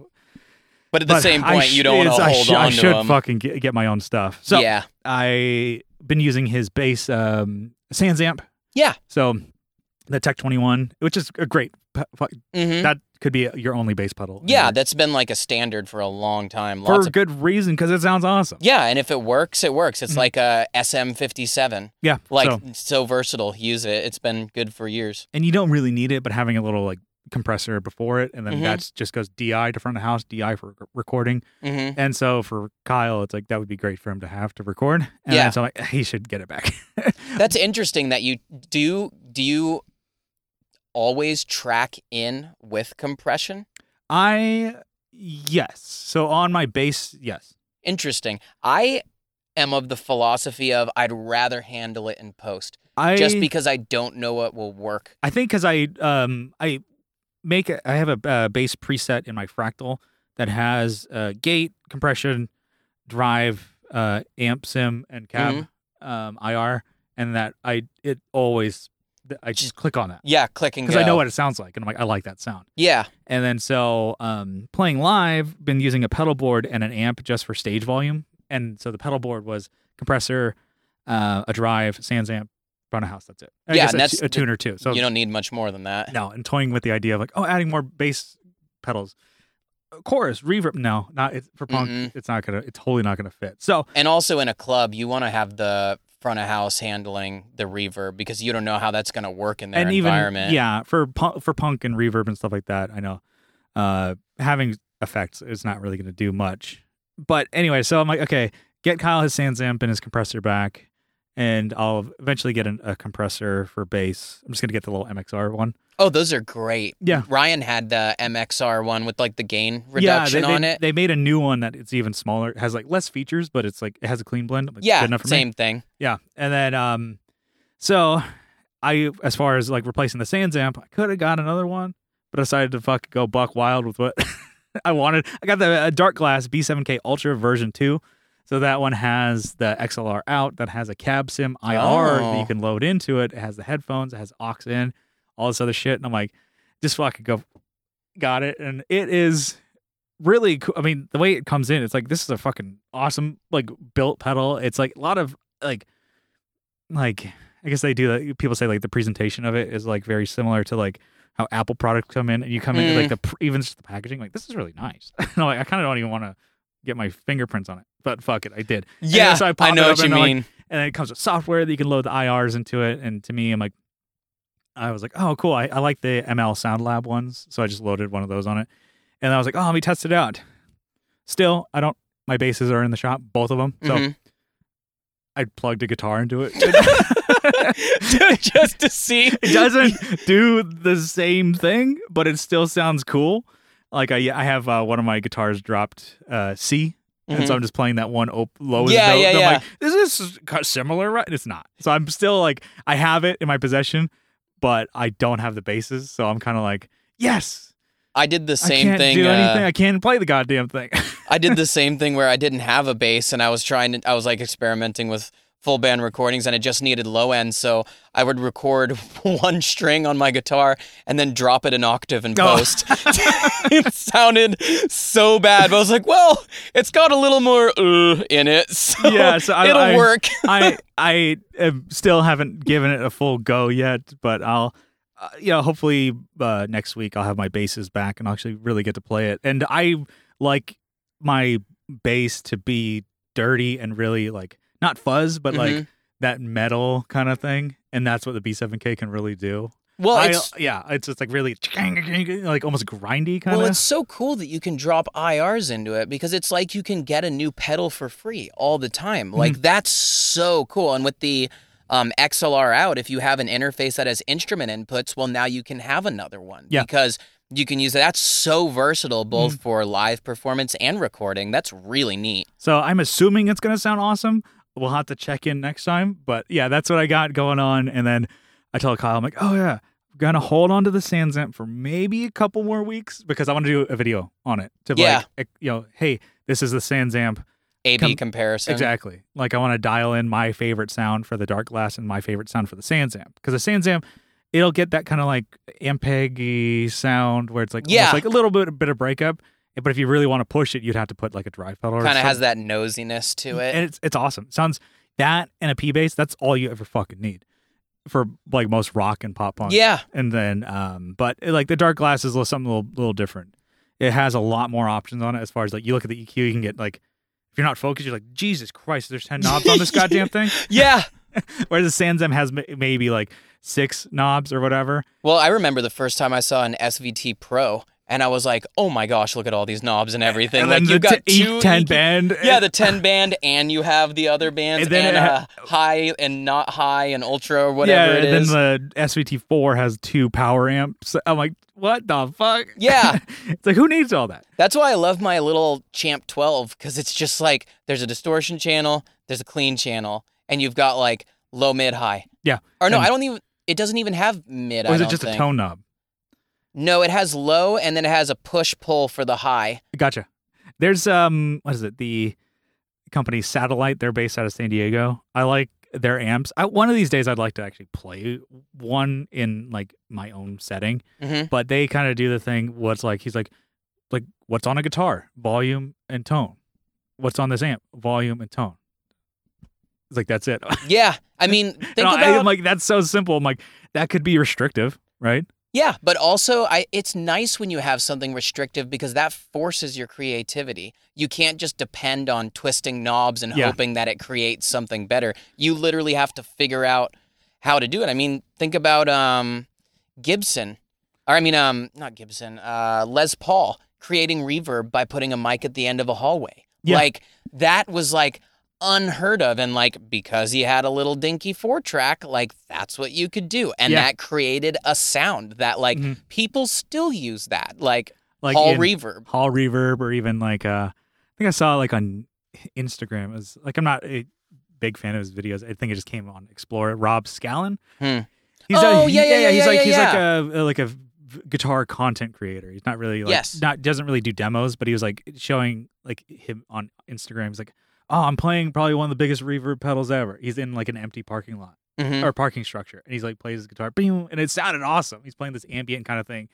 But at the But same point, sh- you don't want to I hold sh- I should to fucking get, get my own stuff. So yeah, I been using his bass um, Sans amp. Yeah. So the Tech 21, which is a great. Pe- fu- hmm That could be your only bass pedal. yeah. there. That's been like a standard for a long time. for Lots a of good reason because it sounds awesome. yeah, and if it works, it works. It's Mhm. like a SM57. Yeah. Like so, so versatile. Use it. It's been good for years. and you don't really need it, but having a little like compressor before it, and then Mhm. that's just goes DI to front of house, DI for rec- recording. hmm And so for Kyle, it's like that would be great for him to have to record. And Yeah. so like, he should get it back. That's interesting that you do. Do you always track in with compression? I yes. So on my bass, yes. Interesting. I am of the philosophy of I'd rather handle it in post, I just because I don't know what will work. I think because I um I make a, I have a uh, bass preset in my fractal that has uh, gate compression, drive, uh, amp sim, and cab um, IR, and that I it always I just click on that Yeah, click and because. I know what it sounds like, and I'm like I like that sound. Yeah. And then so um, playing live, been using a pedal board and an amp just for stage volume. And so the pedal board was compressor, uh, a drive, sans amp, front of house. That's it. I Yeah, guess and a, that's a tuner too. So you don't need much more than that. no, and toying with the idea of like, oh, adding more bass pedals, chorus, reverb. No, not it's, for punk. Mm-mm. It's not gonna. It's totally not gonna fit. So And also in a club, you want to have the front of house handling the reverb because you don't know how that's going to work in their and even environment. yeah, for punk, for punk and reverb and stuff like that, I know uh, having effects is not really gonna do much. But anyway, so I'm like, okay, get Kyle his Sans amp and his compressor back. And I'll eventually get an, a compressor for bass. I'm just gonna get the little MXR one. Oh, those are great. Yeah. Ryan had the MXR one with like the gain yeah, reduction they, on it. They made a new one that it's even smaller. It has like less features, but it's like it has a clean blend. Like, yeah, good enough for me. same thing. Yeah, and then um, so I as far as like replacing the Sans amp, I could have got another one, but I decided to fuck go buck wild with what I wanted. I got the uh, Dark Glass B7K Ultra version two. So that one has the XLR out, that has a cab sim IR that Oh. you can load into it. It has the headphones, it has aux in, all this other shit. And I'm like, just fucking go, got it. And it is really cool. I mean, the way it comes in, it's like this is a fucking awesome like built pedal. It's like a lot of like like I guess they do that. People say like the presentation of it is like very similar to like how Apple products come in, and you come in like mm. the even just the packaging. Like this is really nice. and I'm like I kind of don't even want to get my fingerprints on it, but fuck it, I did. Yeah, so I I, know what you I'm like, mean. And then it comes with software that you can load the IRs into it. And to me, I'm like, I was like, oh, cool. I, I like the ML Sound Lab ones, so I just loaded one of those on it. And I was like, oh, let me test it out. Still, I don't. My basses are in the shop, both of them. So Mhm. I plugged a guitar into it. just to see. it doesn't do the same thing, but it still sounds cool. Like I, I have uh, one of my guitars dropped uh, C, and so I'm just playing that one op- lowest Mm-hmm. Yeah, note. yeah, and I'm yeah. like, this is of similar, right? It's not. So I'm still like, I have it in my possession, but I don't have the basses. So I'm kind of like, yes, I did the I same can't thing. do uh, anything. I can't play the goddamn thing. I did the same thing where I didn't have a bass and I was trying to, I was like experimenting with full band recordings and it just needed low end. So I would record one string on my guitar and then drop it an octave in Oh. post. it sounded so bad, but I was like, well, it's got a little more uh in it. So Yeah, so I- it'll I- work. I I am still haven't given it a full go yet, but I'll uh, you know hopefully uh, next week I'll have my basses back and I'll actually really get to play it. And I like my bass to be dirty and really like not fuzz, but like Mhm. that metal kind of thing. And that's what the B7K can really do. Well, I- it's, yeah, it's just like really like almost grindy kind of. well, it's so cool that you can drop IRs into it because it's like you can get a new pedal for free all the time. Mm-hmm. Like that's so cool. And with the um, XLR out, if you have an interface that has instrument inputs, well, now you can have another one Yeah. because you can use it. That's so versatile, both Mm-hmm. for live performance and recording. That's really neat. So I'm assuming it's going to sound awesome. We'll have to check in next time. But yeah, that's what I got going on. And then I tell Kyle, I'm like, oh, yeah, I'm going to hold on to the Sansamp for maybe a couple more weeks because I want to do a video on it to Yeah. like, you know, hey, this is the Sansamp. A/B Com- comparison. Exactly. Like I want to dial in my favorite sound for the Dark Glass and my favorite sound for the Sansamp because the Sansamp, it'll get that kind of like Ampeg sound where it's like Yeah. almost like a little bit, a bit of breakup. But if you really want to push it, you'd have to put like a drive pedal. or something. Kind of has that nosiness to it. and it's it's awesome. Sounds that and a P bass. That's all you ever fucking need for like most rock and pop punk. yeah. And then, um, but like the Dark Glass is something a little, little different. It has a lot more options on it as far as like you look at the EQ, you can get like if you're not focused, you're like Jesus Christ, there's ten knobs on this goddamn thing. Yeah. Whereas the Sansamp has maybe like six knobs or whatever. Well, I remember the first time I saw an SVT Pro, and I was like, "Oh my gosh, look at all these knobs and everything!" And like you got t- two ten band. Yeah, the ten band, and you have the other bands, And then and, it uh, high and not high and ultra or whatever yeah, it and is. then the SVT4 has two power amps. I'm like, what the fuck? Yeah. it's like who needs all that? That's why I love my little Champ 12 because it's just like there's a distortion channel, there's a clean channel, and you've got like low, mid, high. Yeah. Or no, And- I don't even. It doesn't even have mid. Or is it just think. a tone knob? No, it has low, and then it has a push pull for the high. Gotcha. There's um, what is it? The company Satellite. They're based out of San Diego. I like their amps. I, one of these days, I'd like to actually play one in like my own setting. hmm But they kind of do the thing. What's like? He's like, like what's on a guitar? Volume and tone. What's on this amp? Volume and tone. It's like that's it. Yeah, I mean, think about I'm like that's so simple. I'm like that could be restrictive, right? Yeah, but also I it's nice when you have something restrictive because that forces your creativity. You can't just depend on twisting knobs and Yeah. hoping that it creates something better. You literally have to figure out how to do it. I mean, think about um Gibson. Or I mean um not Gibson, uh Les Paul creating reverb by putting a mic at the end of a hallway. Yeah. Like that was like unheard of and like because he had a little dinky four track like that's what you could do and Yeah. that created a sound that like Mhm. people still use that like, Like hall reverb hall reverb, or even like uh, I think I saw like on Instagram. It was like I'm not a big fan of his videos. I think it just came on Explore. Rob Scallon. Hmm. He's Oh, a, yeah, yeah, yeah, He's yeah, like yeah, he's like a like a guitar content creator. He's not really like Yes. not doesn't really do demos, but he was like showing like him on Instagram. He's like, oh, I'm playing probably one of the biggest reverb pedals ever. He's in like an empty parking lot. Mhm. or parking structure, and he's like plays his guitar, boom, and it sounded awesome. He's playing this ambient kind of thing,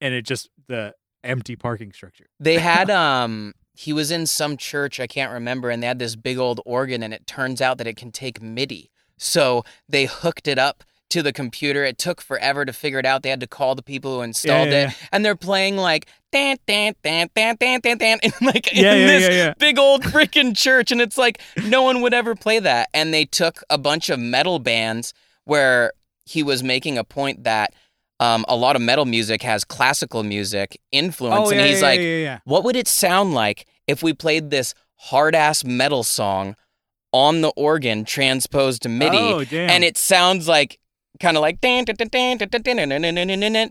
and it just the empty parking structure. they had um he was in some church i can't remember and they had this big old organ and it turns out that it can take midi so they hooked it up to the computer it took forever to figure it out they had to call the people who installed yeah, it and they're playing like dan dan dan dan dan dan dan in like Yeah, in yeah, this yeah, yeah. big old freaking church and it's like no one would ever play that and they took a bunch of metal bands where he was making a point that um, a lot of metal music has classical music influence and Oh, yeah, he's yeah, like yeah, yeah. what would it sound like if we played this hard ass metal song on the organ transposed to MIDI? Oh, damn. and it sounds like kind of like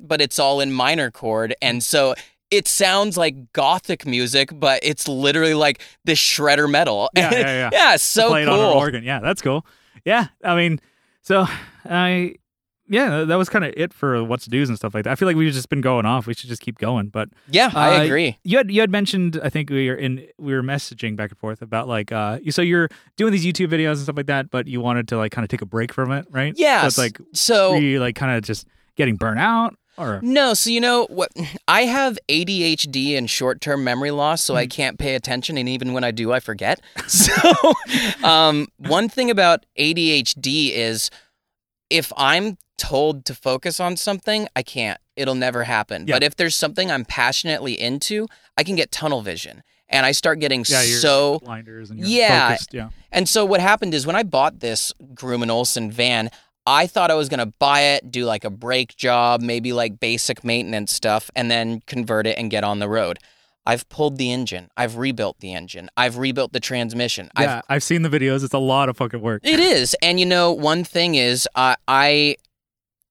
but it's all in minor chord and so it sounds like gothic music but it's literally like the shredder metal yeah yeah yeah, yeah so played cool. on an organ yeah that's cool yeah i mean so i yeah, that was kind of it for what's do's and stuff like that. I feel like we've just been going off. We should just keep going. But Yeah, I Uh, agree. you had you had mentioned I think we were in we were messaging back and forth about like uh you so you're doing these YouTube videos and stuff like that, but you wanted to like kind of take a break from it, right? Yeah. So it's like so were you like kind of just getting burnt out or No, so you know what? I have ADHD and short term memory loss, so I Mm. can't pay attention, and even when I do, I forget. So, um, one thing about ADHD is if I'm told to focus on something, I can't. It'll never happen. Yeah. But if there's something I'm passionately into, I can get tunnel vision. And I start getting yeah, so blinders and Yeah. focused. Yeah. and so what happened is when I bought this Grumman Olson van, I thought I was gonna buy it, do like a brake job, maybe like basic maintenance stuff, and then convert it and get on the road. I've pulled the engine. I've rebuilt the engine. I've rebuilt the transmission. I've Yeah, I've seen the videos. It's a lot of fucking work. It is. And you know, one thing is, uh, I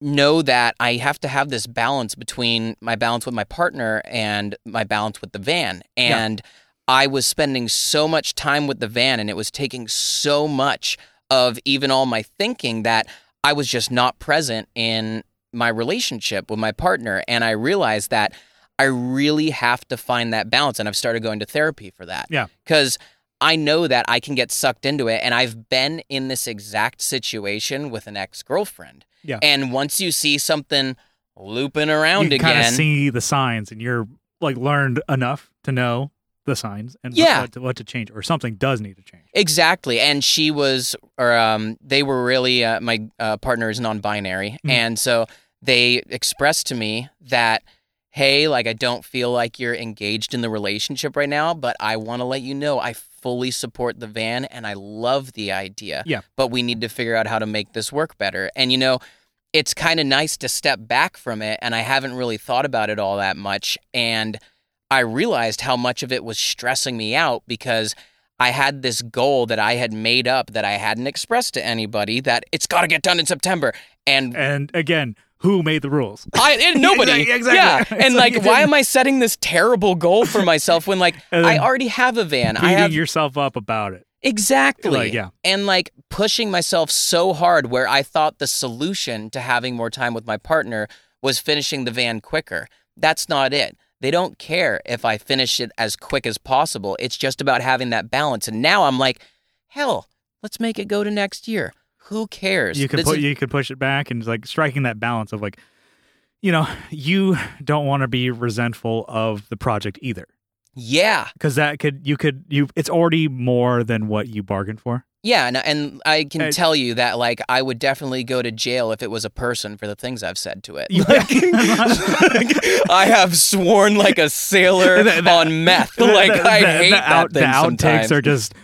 know that I have to have this balance between my balance with my partner and my balance with the van. Yeah. And I was spending so much time with the van and it was taking so much of even all my thinking that I was just not present in my relationship with my partner. And I realized that I really have to find that balance. And I've started going to therapy for that. Yeah. Because I know that I can get sucked into it. And I've been in this exact situation with an ex girlfriend. Yeah. And once you see something looping around you kind of see the signs, and you're like learned enough to know the signs and Yeah. what, to, what to change, or something does need to change. Exactly. And she was, or um, they were really, uh, my uh, partner is non binary. Mhm. And so they expressed to me that, hey, like, I don't feel like you're engaged in the relationship right now, but I want to let you know I fully support the van and I love the idea. Yeah. But we need to figure out how to make this work better. And, you know, it's kind of nice to step back from it. And I haven't really thought about it all that much. And I realized how much of it was stressing me out because I had this goal that I had made up that I hadn't expressed to anybody that it's got to get done in September. And And again, who made the rules? I and nobody. Exactly, exactly. Yeah. And So like why am I setting this terrible goal for myself when like I already have a van. I Beating have yourself up about it. Exactly. Like, yeah. And like pushing myself so hard where I thought the solution to having more time with my partner was finishing the van quicker. That's not it. They don't care if I finish it as quick as possible. It's just about having that balance. And now I'm like, hell, let's make it go to next year. Who cares? You could This put is- you could push it back and like striking that balance of like, you know, you don't want to be resentful of the project either yeah. because that could you could you it's already more than what you bargained for. Yeah, and, and I can And- tell you that like I would definitely go to jail if it was a person for the things I've said to it. Like, like, I have sworn like a sailor The- the- on meth. Like the, I hate the that out- thing the outtakes sometimes. are just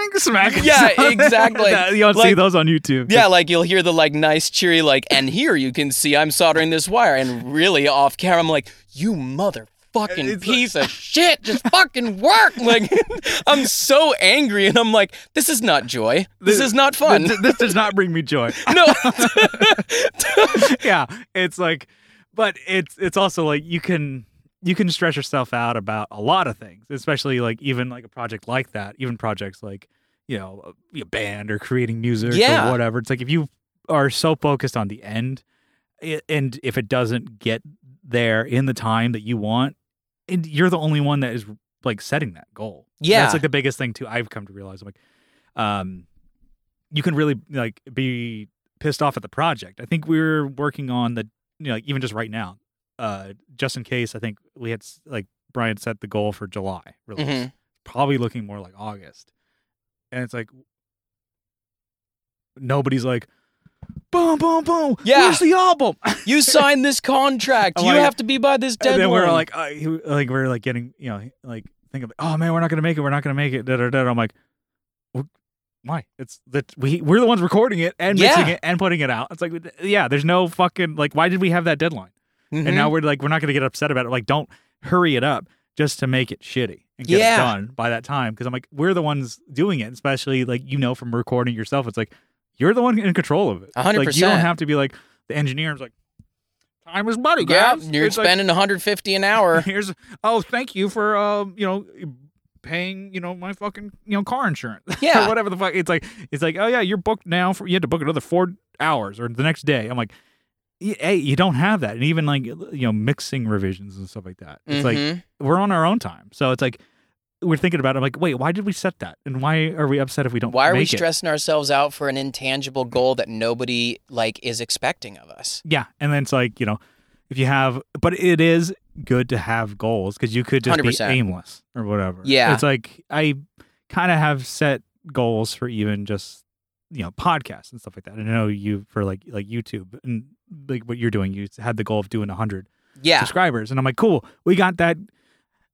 bang bang smack. Yeah, exactly. you don't see those on YouTube. yeah, like you'll hear the like nice cheery like, and here you can see I'm soldering this wire, and really off camera I'm like, you motherfucking It's piece of shit, just fucking work. Like I'm so angry, and I'm like, this is not joy. This This- is not fun. This, this does not bring me joy. no. yeah, it's like, but it's it's also like you can you can stress yourself out about a lot of things, especially like even like a project like that, even projects like you know a, a band or creating music Yeah. or whatever. It's like if you are so focused on the end, and if it doesn't get there in the time that you want, and you're the only one that is like setting that goal. Yeah. that's like the biggest thing too. I've come to realize. I'm like, um, you can really like be pissed off at the project. I think we're working on the you know like even just right now, uh, just in case. I think we had like Brian set the goal for July release, Mhm. probably looking more like August, and it's like nobody's like. Boom, boom, boom. Yeah. Where's the album? You signed this contract. I'm you like- have to be by this And deadline. then we're like, uh, like we're like getting, you know, like thinking, oh man, we're not gonna make it. We're not gonna make it. Da, da, da. I'm like, why? It's that we we're the ones recording it and mixing Yeah. it and putting it out. It's like, yeah, there's no fucking like, why did we have that deadline? Mhm. And now we're like, we're not gonna get upset about it. Like, don't hurry it up just to make it shitty and get Yeah. it done by that time. Because I'm like, we're the ones doing it, especially like you know from recording yourself. It's like you're the one in control of it. A hundred Like you don't have to be like the engineer's like. Time is money, yeah, guys. you're It's like- spending 150 an hour. here's oh thank you for um you know paying you know my fucking you know car insurance Yeah. whatever the fuck it's like it's like oh yeah you're booked now for you had to book another four hours or the next day i'm like hey you don't have that and even like you know mixing revisions and stuff like that it's like Mhm. we're on our own time so it's like we're thinking about it I'm like wait why did we set that and why are we upset if we don't Why are we make it? stressing ourselves out for an intangible goal that nobody like is expecting of us? yeah and then it's like you know if you have but it is good to have goals because you could just 100%. be aimless or whatever Yeah. it's like i kind of have set goals for even just you know podcasts and stuff like that i know you for like like youtube and like what you're doing you had the goal of doing 100 Yeah. subscribers and i'm like cool we got that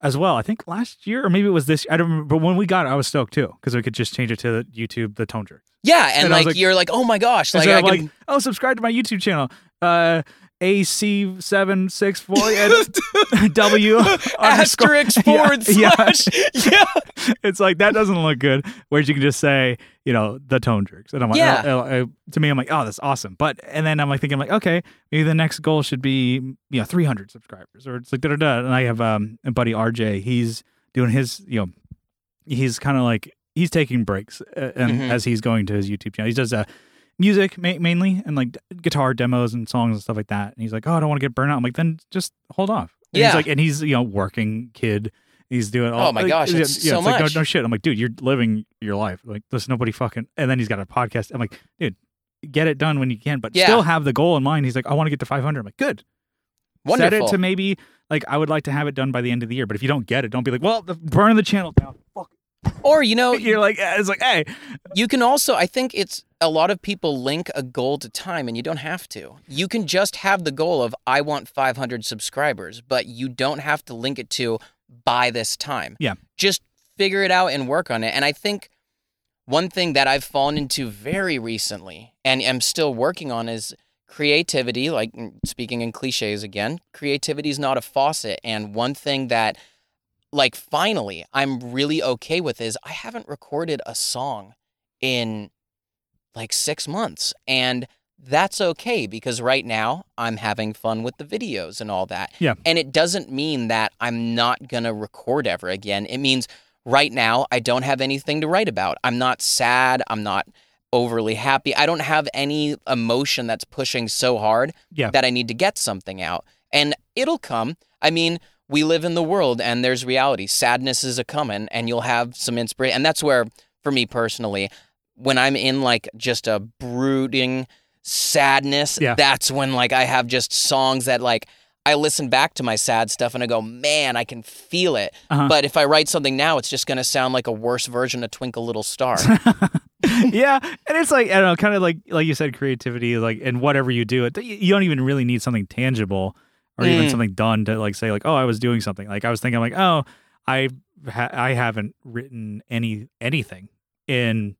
as well i think last year or maybe it was this i don't remember but when we got it i was stoked too because we could just change it to youtube the tone jerk Yeah, and, And like, like- you're like, oh my gosh, like Instead I can, like, oh, subscribe to my YouTube channel. Uh, AC seven six four W Asterisk forward yeah, slash. Yeah. It's like that doesn't look good. Whereas you can just say, you know, the tone jerks, and I'm like, Yeah. oh, oh, oh, to me, I'm like, oh, that's awesome. But and then I'm like thinking, like, okay, maybe the next goal should be, you know, 300 subscribers, or it's like da da da. And I have um a buddy RJ, he's doing his, you know, he's kind of like he's taking breaks, uh, and Mhm. as he's going to his YouTube channel, he does uh music ma- mainly and like guitar demos and songs and stuff like that. And he's like, oh, I don't want to get burnt out. I'm like, then just hold off. And Yeah. He's like, and he's you know working kid. He's doing all. Oh my like, gosh, yeah, so it's like, much. no, no shit. I'm like, dude, you're living your life. Like, there's nobody fucking. And then he's got a podcast. I'm like, dude, get it done when you can, but Yeah. still have the goal in mind. He's like, I want to get to 500. I'm like, good. Wonderful. Set it to maybe like I would like to have it done by the end of the year. But if you don't get it, don't be like, well, the, burn the channel down. Or you know, You're like, eh, it's like, hey, You can also, I think it's a lot of people link a goal to time and you don't have to. You can just have the goal of, I want 500 subscribers, but you don't have to link it to by this time. Yeah. Just figure it out and work on it. And I think one thing that I've fallen into very recently and am still working on is creativity. Like mm, speaking in cliches again, creativity is not a faucet. And one thing that, like, finally, I'm really okay with is I haven't recorded a song in like six months. And that's okay because right now I'm having fun with the videos and all that. Yeah. And it doesn't mean that I'm not going to record ever again. It means right now I don't have anything to write about. I'm not sad. I'm not overly happy. I don't have any emotion that's pushing so hard Yeah. that I need to get something out. And it'll come. I mean, we live in the world and there's reality. Sadness is a coming and you'll have some inspiration. And that's where, for me personally, when I'm in like just a brooding sadness, Yeah. that's when like I have just songs that like I listen back to my sad stuff and I go, man, I can feel it. Uh-huh. But if I write something now, it's just going to sound like a worse version of Twinkle Little Star. yeah, and it's like I don't know, kind of like like you said, creativity, like and whatever you do, it you don't even really need something tangible or even Mm. something done to like say like, oh, I was doing something. Like I was thinking like, oh, I ha- I haven't written any anything in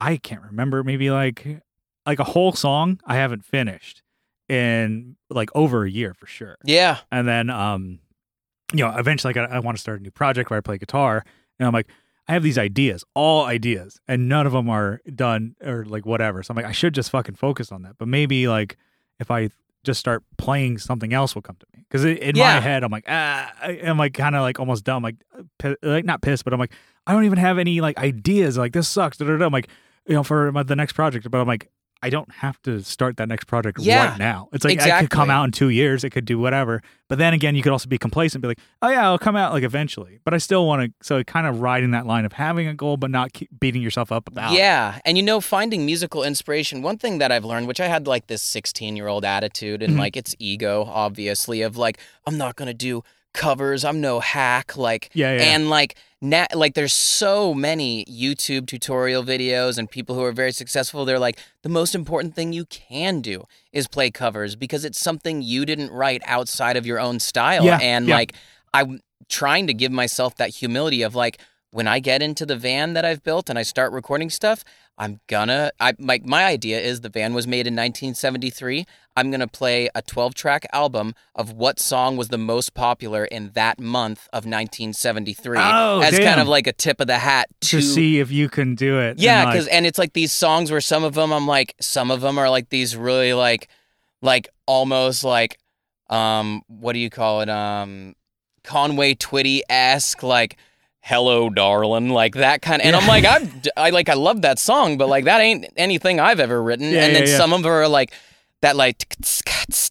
I can't remember maybe like like a whole song I haven't finished in like over a year for sure. yeah. And then, um, you know, eventually I, I want to start a new project where I play guitar. And I'm like, I have these ideas, all ideas, and none of them are done or like whatever. So I'm like, I should just fucking focus on that. But maybe like if I just start playing, something else will come to me. Because in Yeah. my head, I'm like, ah, I- I'm like kind of like almost dumb, like, pi- like not pissed, but I'm like, I don't even have any like ideas. Like this sucks. Da-da-da. I'm like, you know, for my, the next project. But I'm like, I don't have to start that next project Yeah, right now. It's like it could come out in two years. It could do whatever. But then again, you could also be complacent, be like, oh yeah, it'll come out like eventually. But I still want to. So kind of riding that line of having a goal, but not keep beating yourself up about. Yeah. And you know, finding musical inspiration, one thing that I've learned, which I had like this 16 year old attitude and Mhm. like it's ego, obviously, of like, I'm not going to do covers. I'm no hack. Like, Yeah, yeah. and like, na- like there's so many YouTube tutorial videos and people who are very successful. They're like, the most important thing you can do is play covers because it's something you didn't write outside of your own style. Yeah, And yeah. like, I'm trying to give myself that humility of like, when I get into the van that I've built and I start recording stuff, I'm gonna I like my idea is the van was made in 1973. I'm gonna play a 12 track album of what song was the most popular in that month of 1973 Oh, as damn. kind of like a tip of the hat to, to see if you can do it. yeah, because and it's like these songs where some of them I'm like some of them are like these really like like almost like um what do you call it um Conway Twitty esque like hello darling like that kind of and I'm like I'm I like I love that song but like that ain't anything I've ever written Yeah, and then yeah, yeah. some of them are like that like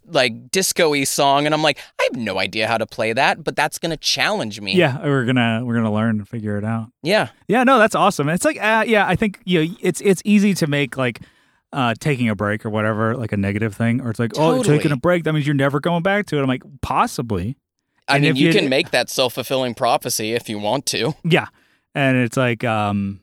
like disco-y song and I'm like I have no idea how to play that but that's gonna challenge me yeah, we're gonna we're gonna learn and figure it out. yeah Yeah, no, that's awesome. It's like, uh, yeah, I think you know, it's it's easy to make like uh, taking a break or whatever like a negative thing, or it's like, oh, Totally. taking a break that means you're never going back to it. I'm like, possibly, I And mean if you you- can make that self-fulfilling prophecy if you want to yeah. And it's like, um,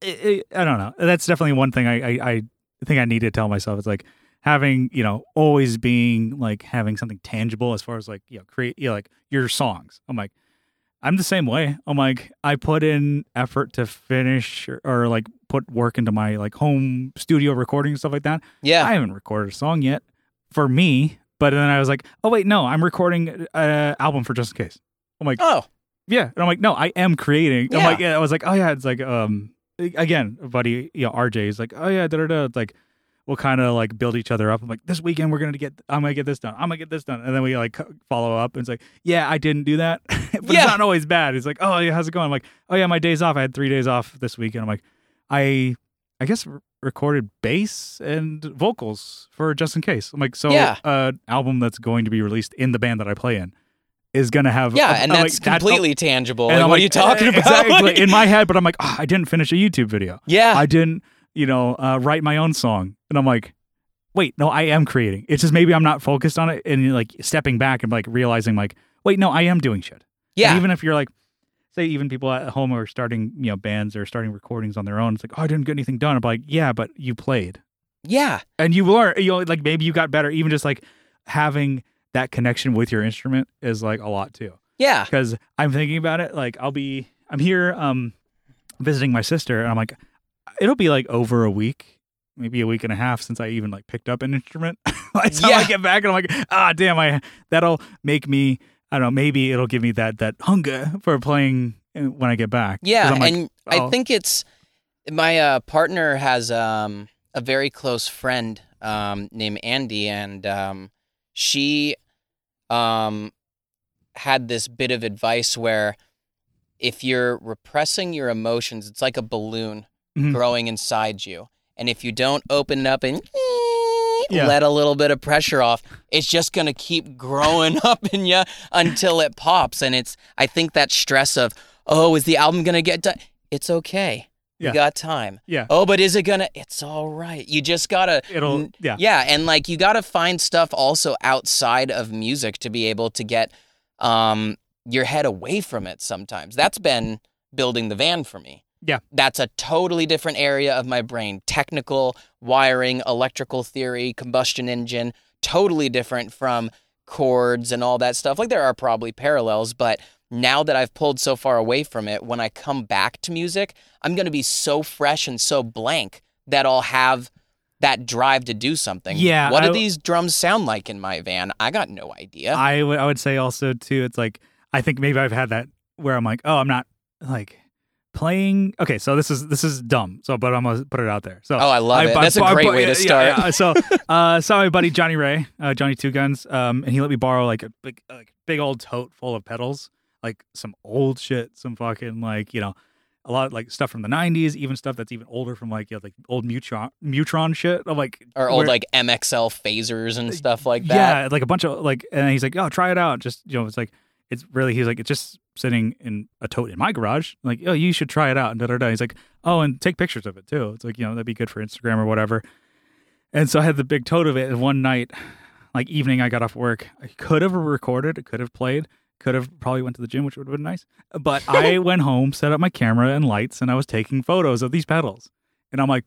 it, it, I don't know. That's definitely one thing I, I I think I need to tell myself. It's like having you know always being like having something tangible as far as like you know create you know, like your songs. I'm like. I'm the same way. I'm like I put in effort to finish or, or like put work into my like home studio recording and stuff like that. yeah I haven't recorded a song yet for me, But then I was like, oh wait, no, I'm recording an album for just in case. I'm like, Oh, yeah, and I'm like, no, I am creating. I'm like, yeah, I was like, oh yeah, it's like, um, again, buddy, you know, RJ is like, oh yeah, da da da. It's like, we'll kind of like build each other up. I'm like, this weekend we're gonna get, I'm gonna get this done. I'm gonna get this done, and then we like follow up, and it's like, yeah, I didn't do that, but Yeah. it's not always bad. It's like, oh yeah, how's it going? I'm like, oh yeah, my days off. I had three days off this weekend. I'm like, I, I guess r- recorded bass and vocals for just in case. I'm like, so Yeah. an album that's going to be released in the band that I play in is gonna have yeah, a- and I'm that's like, that's- completely tangible. and Like, what like, are you talking eh, about? Exactly in my head, but I'm like, oh, I didn't finish a YouTube video. yeah, I didn't, you know, uh, write my own song, and I'm like, wait, no, I am creating. It's just maybe I'm not focused on it, and like stepping back and like realizing, like, wait, no, I am doing shit. yeah, And even if you're like, say, even people at home are starting, you know, bands or starting recordings on their own, it's like, oh, I didn't get anything done. I'm like, yeah, but you played, yeah, and you learn. You know, like maybe you got better. Even just like having that connection with your instrument is like a lot too yeah, because I'm thinking about it. Like I'll be, I'm here, um, visiting my sister, and I'm like, it'll be like over a week, maybe a week and a half since I even like picked up an instrument. By the time I get back, and I'm like, ah, damn, I that'll make me, I don't know, maybe it'll give me that that hunger for playing uh, when I get back. yeah. Like, and oh. I think it's my uh, partner has um, a very close friend um, named Andy, and um, she um, had this bit of advice where if you're repressing your emotions, it's like a balloon Mhm. growing inside you, and if you don't open it up and Yeah. let a little bit of pressure off, it's just gonna keep growing up in you until it pops. And it's I think that stress of oh, is the album gonna get done? It's okay. Yeah. You got time. yeah, Oh, but is it gonna? It's all right. You just gotta. it'll, yeah, Yeah, and like you gotta find stuff also outside of music to be able to get um your head away from it. Sometimes that's been building the van for me. Yeah. that's a totally different area of my brain. Technical wiring, electrical theory, combustion engine. Totally different from chords and all that stuff. Like there are probably parallels, but now that I've pulled so far away from it, when I come back to music, I'm going to be so fresh and so blank that I'll have that drive to do something. Yeah, What do I- these drums sound like in my van? I got no idea. I would I would say also too. It's like I think maybe I've had that where I'm like, oh, I'm not like playing. Okay, so this is this is dumb. So, but I'm gonna put it out there. So, oh, I love I- it. That's a I- great I- way to start. yeah. So, uh, saw my buddy Johnny Ray, uh, Johnny Two Guns, um, and he let me borrow like a big, like big old tote full of pedals, like some old shit, some fucking like you know, a lot of like stuff from the '90s, even stuff that's even older from like you know, like old Mutron, Mutron shit. I'm like, or old like MXR phasers and stuff like that. yeah, like a bunch of like, and he's like, "Oh, try it out." Just you know, it's like it's really. He's like, it's just sitting in a tote in my garage. I'm like, oh, you should try it out. And da da da. He's like, oh, and take pictures of it too. It's like you know that'd be good for Instagram or whatever. And so I had the big tote of it. And one night, like evening, I got off work. I could have recorded. I could have played. Could have probably went to the gym, which would have been nice. But I went home, set up my camera and lights, and I was taking photos of these pedals. And I'm like,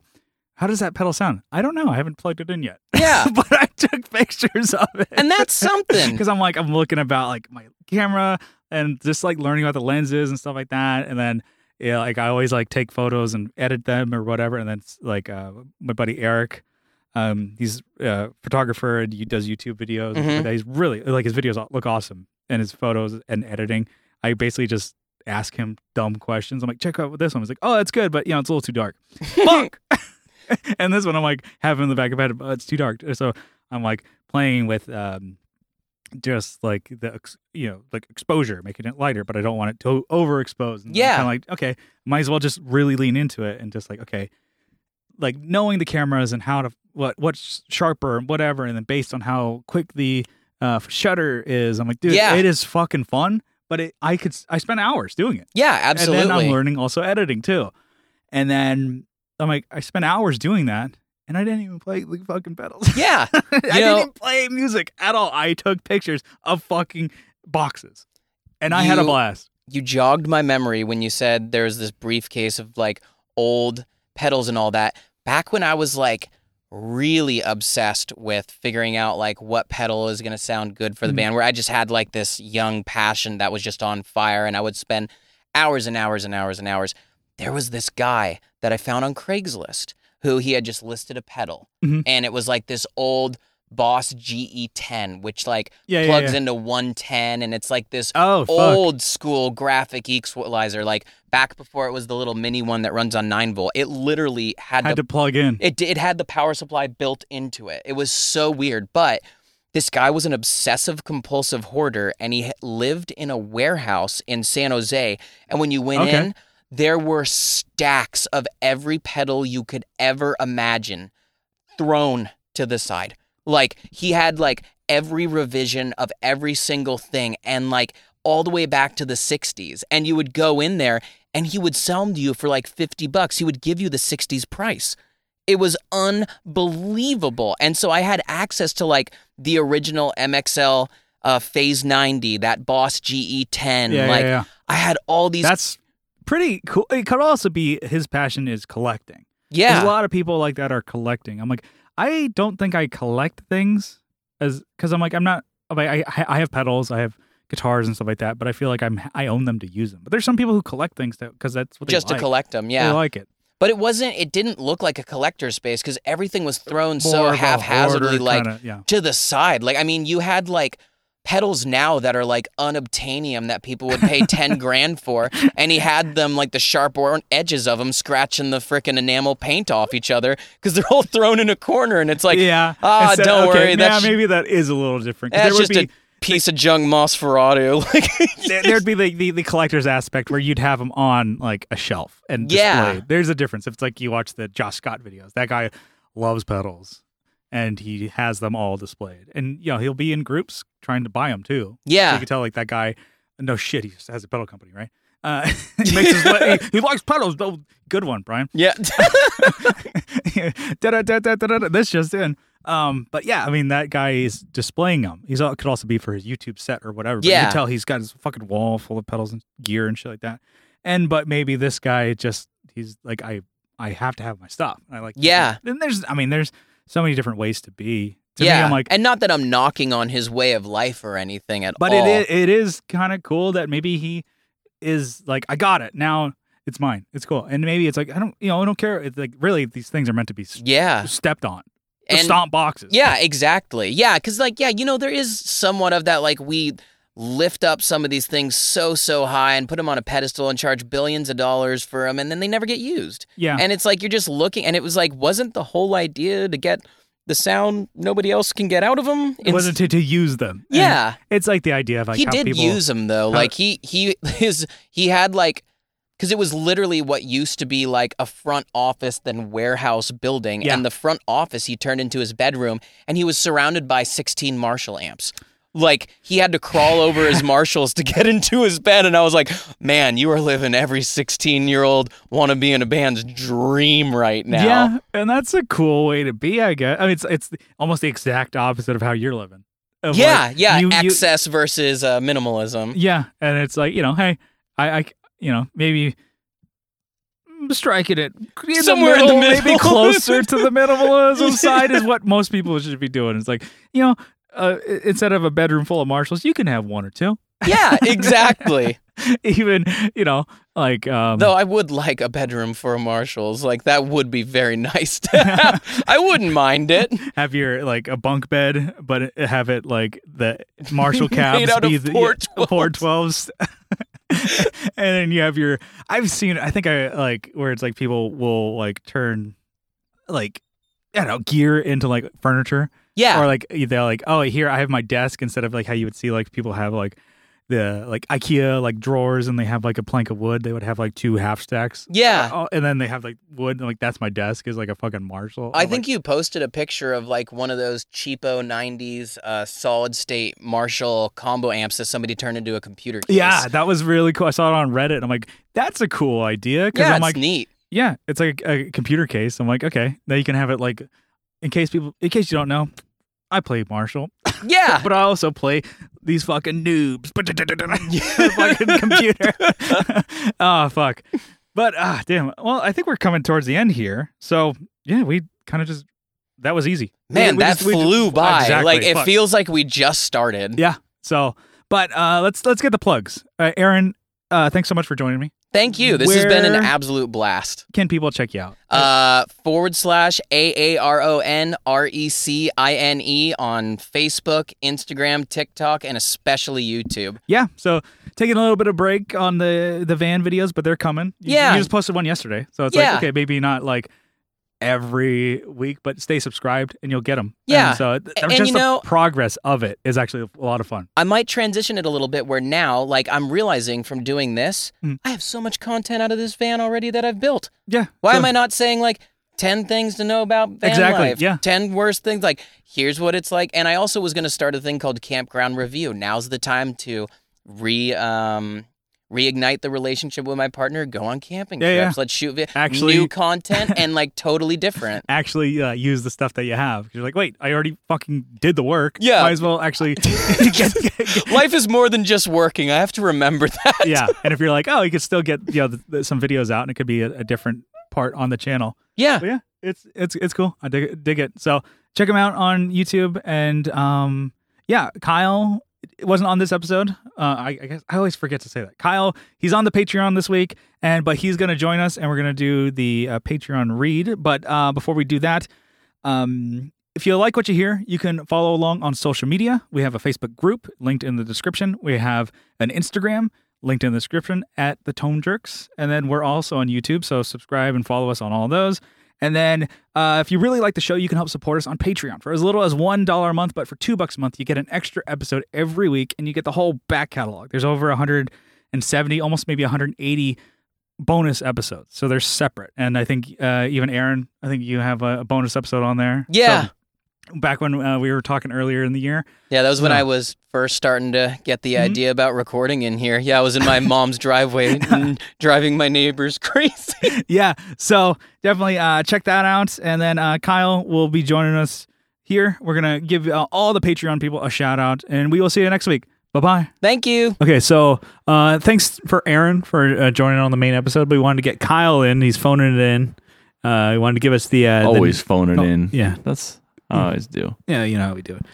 how does that pedal sound? I don't know. I haven't plugged it in yet. Yeah. but I took pictures of it. And that's something. because I'm like I'm looking about like my camera and just like learning about the lenses and stuff like that, and then yeah, like I always like take photos and edit them or whatever, and then like uh, my buddy Eric. Um, he's a photographer and he does YouTube videos. Mhm. like. He's really like his videos look awesome, and his photos and editing. I basically just ask him dumb questions. I'm like, check out this one. He's like, oh, that's good, but you know, it's a little too dark. Fuck. and this one, I'm like having in the back of my head, oh, it's too dark. So I'm like playing with um, just like the ex- you know like exposure, making it lighter, but I don't want it to overexpose. And Yeah. kind of like okay, might as well just really lean into it and just like okay, like knowing the cameras and how to what what's sharper and whatever, and then based on how quick the uh, shutter is, I'm like, dude, Yeah. it is fucking fun. But it, I could I spent hours doing it. yeah, absolutely. And then I'm learning also editing too. And then I'm like, I spent hours doing that, and I didn't even play the fucking pedals. yeah. I know- didn't play music at all. I took pictures of fucking boxes, and I had a You- blast. you jogged my memory when you said there was this briefcase of like old pedals and all that. Back when I was like really obsessed with figuring out like what pedal is going to sound good for the Mhm. band, where I just had like this young passion that was just on fire and I would spend hours and hours and hours and hours. There was this guy that I found on Craigslist who he had just listed a pedal Mhm. and it was like this old Boss GE10, which like Yeah, yeah, plugs yeah. into 110, and it's like this Oh, fuck. old school graphic equalizer, like back before it was the little mini one that runs on 9 volt. It literally had, Had to, to plug in. it it had the power supply built into it. It was so weird, but this guy was an obsessive compulsive hoarder and he lived in a warehouse in San Jose and when you went Okay. in there were stacks of every pedal you could ever imagine thrown to the side. Like he had like every revision of every single thing and like all the way back to the 60s and you would go in there and he would sell them to you for like 50 bucks. He would give you the 60s price. It was unbelievable. And so I had access to like the original MXR uh, Phase 90, that Boss GE10. yeah, like yeah, yeah. I had all these That's pretty cool. It could also be his passion is collecting. yeah. There's a lot of people like that are collecting. I'm like, I don't think I collect things as because I'm like I'm not. I'm like, I I have pedals, I have guitars and stuff like that, but I feel like I'm I own them to use them. But there's some people who collect things that because that's what they just to like. collect them, They yeah. like it. But it wasn't. It didn't look like a collector space because everything was thrown so More a haphazardly, like kinda- yeah. to the side. Like I mean, you had like pedals now that are like unobtainium that people would pay 10 grand for and he had them like the sharp edges of them scratching the frickin' enamel paint off each other because they're all thrown in a corner and it's like yeah. ah, Instead- don't okay, worry, Yeah, that's- maybe that is a little different. that's there would just be a piece of junk like there- there'd be the, the the collector's aspect where you'd have them on like a shelf and Yeah. There's a difference. If it's like you watch the Josh Scott videos, that guy loves pedals and he has them all displayed. And you know he'll be in groups trying to buy them too. So yeah you can tell like that guy. No shit, he just has a pedal company, right? Uh, he makes his he, he likes pedals. though. Good one, Brian. yeah. This just in. Um, but yeah, I mean that guy is displaying them. He's al- could also be for his YouTube set or whatever. But you Yeah. can tell he's got his fucking wall full of pedals and gear and shit like that. And but maybe this guy just he's like I I have to have my stuff. I like Yeah. And there's I mean there's so many different ways to be. To yeah me, I'm like, and not that I'm knocking on his way of life or anything at but all But it is, it is kind of cool that maybe he is like I got it now. It's mine. It's cool. And maybe it's like I don't you know I don't care. It's like really these things are meant to be yeah stepped on. And- stomp boxes. Yeah, exactly. Yeah, because like yeah, you know, there is somewhat of that. Like we lift up some of these things so so high and put them on a pedestal and charge billions of dollars for them, and then they never get used. Yeah. And it's like you're just looking, and it was like, wasn't the whole idea to get the sound nobody else can get out of them? It wasn't to, to use them. And Yeah. it's like the idea of like he how did people, use them though. how- like he he his he had like because it was literally what used to be like a front office then warehouse building, Yeah. and the front office he turned into his bedroom, and he was surrounded by 16 Marshall amps. Like he had to crawl over his Marshalls to get into his bed, and I was like, "Man, you are living every 16 year old want to be in a band's dream right now." Yeah, and that's a cool way to be. I guess. I mean, it's it's almost the exact opposite of how you're living. Yeah, like, yeah. you- you- Excess versus uh, minimalism. yeah, and it's like you know, hey, I, I you know, maybe striking it in Somewhere in the middle, maybe closer to the minimalism side is what most people should be doing. It's like you know, uh, instead of a bedroom full of Marshalls, you can have one or two. Yeah, exactly. Even you know, like um, Though I would like a bedroom for Marshalls. Like that would be very nice to have. I wouldn't mind it. have your like a bunk bed, but have it like the Marshall cabs Made out of be the four yeah, four twelves. and then you have your I've seen I think I like where it's like people will like turn like I don't know gear into like furniture Yeah. or like they're like oh here I have my desk instead of like how you would see like people have like the like IKEA like drawers and they have like a plank of wood they would have like two half stacks yeah. Oh, and then they have like wood and like that's my desk is like a fucking Marshall I I'm think like, you posted a picture of like one of those cheapo 90s uh, solid state Marshall combo amps that somebody turned into a computer case. Yeah, that was really cool. I saw it on Reddit. And I'm like, that's a cool idea. Because Yeah, I'm like, neat. yeah, it's like a, computer case. I'm like, okay, now you can have it like, in case people, in case you don't know, I play Marshall, Yeah. but I also play these fucking noobs. fucking computer. oh fuck. But ah, damn. Well, I think we're coming towards the end here. So yeah, we kind of just that was easy. Man, we that just- we just- flew by. Exactly, like it fuck. feels like we just started. Yeah. So, but uh, let's let's get the plugs. Uh, Aaron, uh, thanks so much for joining me. Thank you. This has been an absolute blast. Can people check you out? Uh, forward slash A A R O N R E C I N E on Facebook, Instagram, TikTok, and especially YouTube. yeah. So taking a little bit of break on the the van videos, but they're coming. You- Yeah. You just posted one yesterday, so it's Yeah. like okay, maybe not like every week, but stay subscribed and you'll get them. Yeah. so it, And just you the know- progress of it is actually a lot of fun. I might transition it a little bit where now, like, I'm realizing from doing this, Mm. I have so much content out of this van already that I've built. Yeah. Why so- am I not saying like 10 things to know about van Exactly, life? yeah. 10 worst things like here's what it's like and I also was going to start a thing called campground review. Now's the time to re um reignite the relationship with my partner, go on camping Yeah, trips, let's shoot vi- Actually- new content and like totally different. actually uh, use the stuff that you have. You're like, wait, I already fucking did the work. Yeah. Might as well actually get, get- get- Life is more than just working. I have to remember that. yeah. And if you're like, oh, you could still get you know the, the, some videos out, and it could be a, a different part on the channel. Yeah. But yeah, it's it's it's cool. I dig it, dig it. So check him out on YouTube, and um, yeah, Kyle wasn't on this episode. Uh, I, I guess I always forget to say that. Kyle, he's on the Patreon this week, and but he's gonna join us, and we're gonna do the uh, Patreon read. But uh, before we do that, um. If you like what you hear, you can follow along on social media. We have a Facebook group linked in the description. We have an Instagram linked in the description at the Tone Jerks. And then we're also on YouTube. So subscribe and follow us on all those. And then uh, if you really like the show, you can help support us on Patreon for as little as $1 a month. But for two bucks a month, you get an extra episode every week and you get the whole back catalog. There's over 170, almost maybe 180 bonus episodes. So they're separate. And I think uh, even Aaron, I think you have a, a bonus episode on there. Yeah. So back when uh, we were talking earlier in the year. Yeah, that was when Yeah. I was first starting to get the Mhm. idea about recording in here. Yeah, I was in my mom's driveway and driving my neighbors crazy. yeah. So definitely uh, check that out. And then uh, Kyle will be joining us here. We're going to give uh, all the Patreon people a shout out, and we will see you next week. Bye bye. Thank you. Okay, so uh, thanks for Aaron for uh, joining on the main episode. But we wanted to get Kyle in. He's phoning it in. Uh, he wanted to give us the uh, the- Always phoning Oh, in. yeah. That's I always do. yeah, you know how we do it.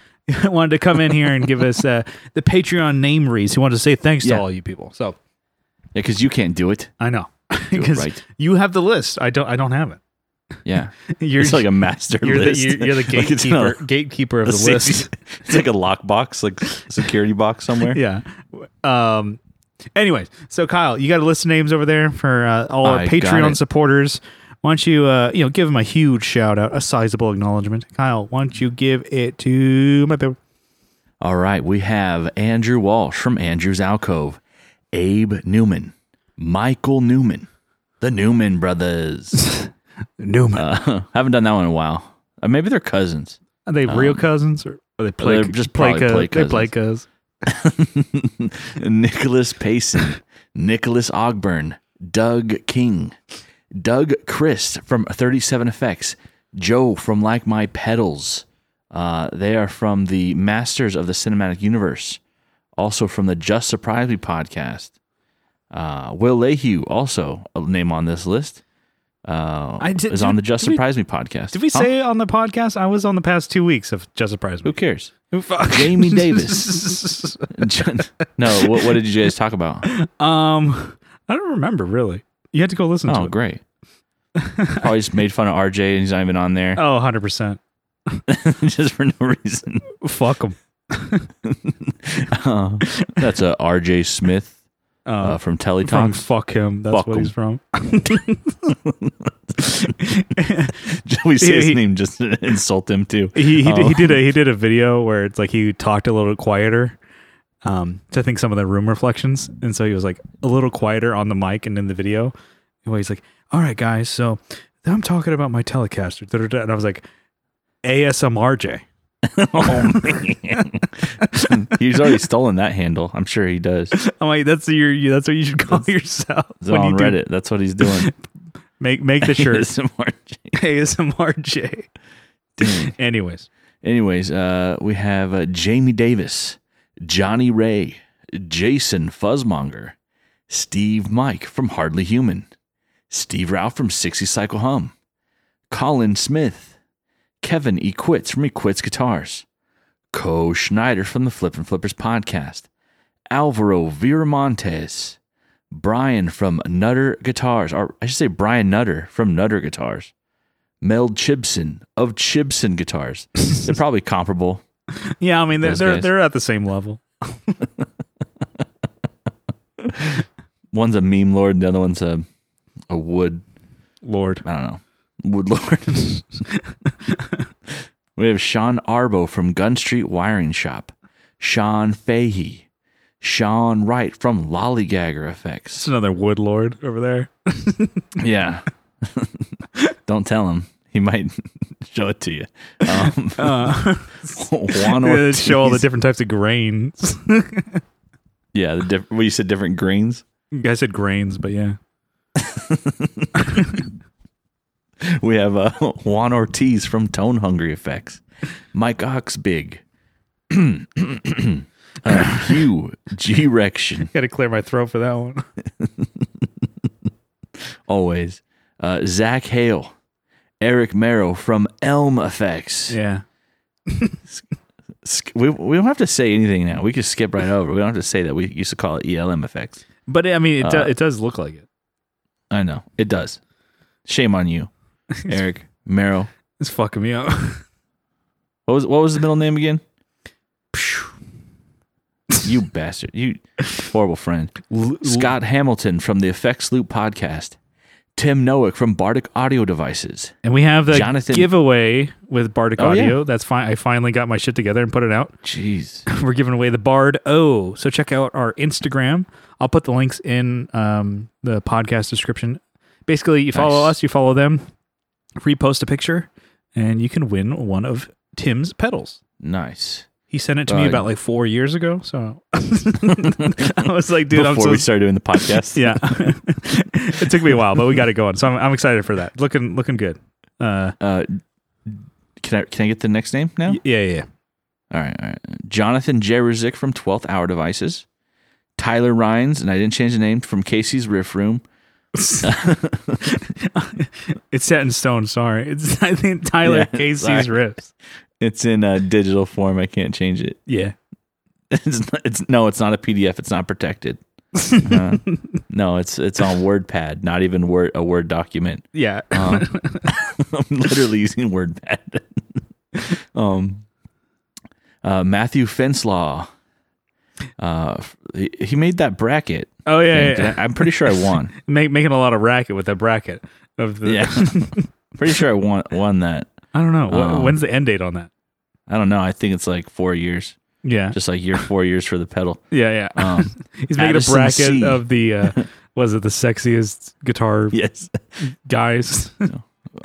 wanted to come in here and give us uh, the Patreon name reads. He wanted to say thanks to all you people. So Yeah, because you can't do it. I know it because right. you have the list. I don't. I don't have it. Yeah, You're it's like a master you're the, list. you're, you're the Like it's gatekeeper not gatekeeper of a the safety- list. It's like a lockbox, like security box somewhere. yeah. Um. Anyways, so Kyle, you got a list of names over there for uh, all our I got Patreon it. supporters. Why don't you, uh, you know, give him a huge shout out, a sizable acknowledgement. Kyle, why don't you give it to my baby? All right, we have Andrew Walsh from Andrew's Alcove, Abe Newman, Michael Newman, the Newman brothers. Newman. uh, haven't done that one in a while. Uh, maybe they're cousins. Are they real cousins or are they play? um, they're just probably play They play cousins. Nicholas Payson, Nicholas Ogburn, Doug King, Doug Christ from 37 Effects, Joe from Like My Pedals. Uh, they are from the Masters of the Cinematic Universe, also from the Just Surprise Me podcast. Uh, Will Lehue, also a name on this list, uh, I did- is on the Just did we- Surprise Me podcast. Did we Huh? say on the podcast? I was on the past two weeks of Just Surprise Me. Who cares? Fuck. Jamie Davis. no, what, what did you guys talk about? um, I don't remember really. You had to go listen to Oh, it. great. Probably just made fun of RJ and he's not even on there Oh, 100 percent. just for no reason. Fuck him. Uh, that's a RJ Smith Uh, uh, from from fuck him. That's Fuck what him. he's from. we say his He- name just to insult him too. he he, he did a he did a video where it's like he talked a little quieter um to think some of the room reflections. And so he was like a little quieter on the mic and in the video. And he's like all right guys so i'm talking about my telecaster. Da, da, da," and i was like asmrj oh man, he's already stolen that handle. I'm sure he does. I'm like that's your that's what you should call yourself when on you do- Reddit. That's what he's doing. make make the shirt. Some RJ. asmrj anyways. Anyways, uh, we have uh, Jamie Davis, Johnny Ray, Jason Fuzzmonger, Steve Mike from Hardly Human, Steve Ralph from 60 Cycle Hum, Colin Smith, Kevin E. Quits from Equits Guitars, Co Schneider from the Flip and Flippers podcast, Alvaro Viramontes, Brian from Nutter Guitars, or I should say Brian Nutter from Nutter Guitars. Mel Chibson of Chibson Guitars. They're probably comparable. Yeah, I mean they're Those they're, guys. they're at the same level. One's a meme lord, the other one's a a wood. Lord. I don't know, wood lord. we have Sean Arbo from Gun Street Wiring Shop. Sean Fahey. Sean Wright from Lollygagger Effects. It's another wood lord over there. Yeah. Don't tell him. He might show it to you. Um, Uh, Juan yeah, show all the different types of grains. Yeah, the diff- well, you said different grains. you guys said grains, but yeah. We have uh, Juan Ortiz from Tone Hungry Effects. Mike Oxbig. uh, Hugh G Rection. Got to clear my throat for that one. Always. Uh, Zach Hale. Eric Merrow from Elm Effects. Yeah. We, we don't have to say anything now. We can skip right over. We don't have to say that. We used to call it ELM Effects. But I mean, it, do, Uh, it does look like it. I know. It does. Shame on you, Eric Merrow. It's fucking me up. What was what was his middle name again? you bastard. You horrible friend. Scott Hamilton from the Effects Loop podcast. Tim Nowick from Bardic Audio Devices. And we have the Jonathan- giveaway with Bardic Oh, yeah. Audio. That's fine. I finally got my shit together and put it out. Jeez. We're giving away the Bard O. So check out our Instagram. I'll put the links in um, the podcast description. Basically, you follow Nice. us, you follow them, repost a picture, and you can win one of Tim's pedals. Nice. He sent it to me Uh, about like four years ago. So I was like, dude, I'm Before so we started doing the podcast. yeah. it took me a while, but we got it going. So I'm, I'm excited for that. Looking looking good. Uh, Uh, can I can I get the next name now? yeah, yeah, yeah. All right, all right. Jonathan Jerezik from 12th Hour Devices. Tyler Rhines, and I didn't change the name from Casey's Riff Room. It's set in stone. Sorry, it's I think Tyler Yeah, Casey's sorry. riffs. It's in a digital form. I can't change it. Yeah, It's, not, it's no, it's not a PDF. It's not protected. Uh, no, it's it's on WordPad. Not even word a Word document. yeah. Um, I'm literally using WordPad. um, uh, Matthew Fenslaw. Uh, he, he made that bracket. oh yeah, thing. yeah, Did yeah. I, am pretty sure I won. Make, making a lot of racket with that bracket of the. Yeah, pretty sure I won won that. I don't know. Um, When's the end date on that? I don't know. I think it's like four years, Yeah, just like year four years for the pedal. yeah, yeah. Um, He's making Addison a bracket C. of the. Uh, was it the sexiest guitar yes, guys?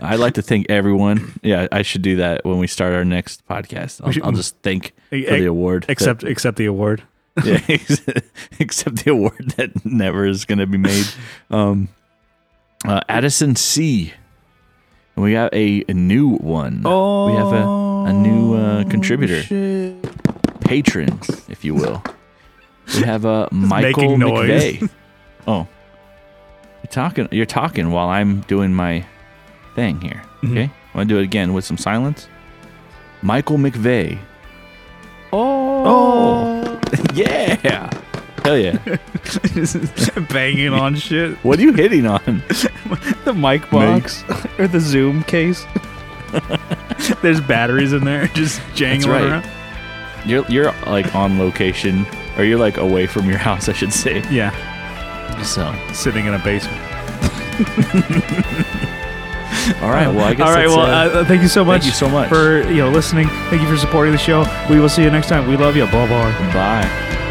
I'd like to thank everyone. Yeah, I should do that when we start our next podcast. I'll, should- I'll just thank for the award. that- Except except the award. yeah, except the award that never is going to be made. Um, uh, Addison C. And we got a, a new one. Oh, we have a, a new uh, contributor, patron, if you will. We have uh, Michael making. McVeigh. oh, you're talking. You're talking while I'm doing my thing here. Mhm. Okay, I'm gonna do it again with some silence. Michael McVeigh. Oh, Oh, yeah, hell yeah. banging on shit. What are you hitting on? The mic box or the Zoom case. There's batteries in there, just jangling right. around. You're you're like on location, or you're like away from your house, I should say. Yeah, So, sitting in a basement. all right. Well, I guess. All right. Well, uh, uh, thank you so much. thank you so much. for you know listening. Thank you for supporting the show. We will see you next time. We love you. Bye bye. Bye.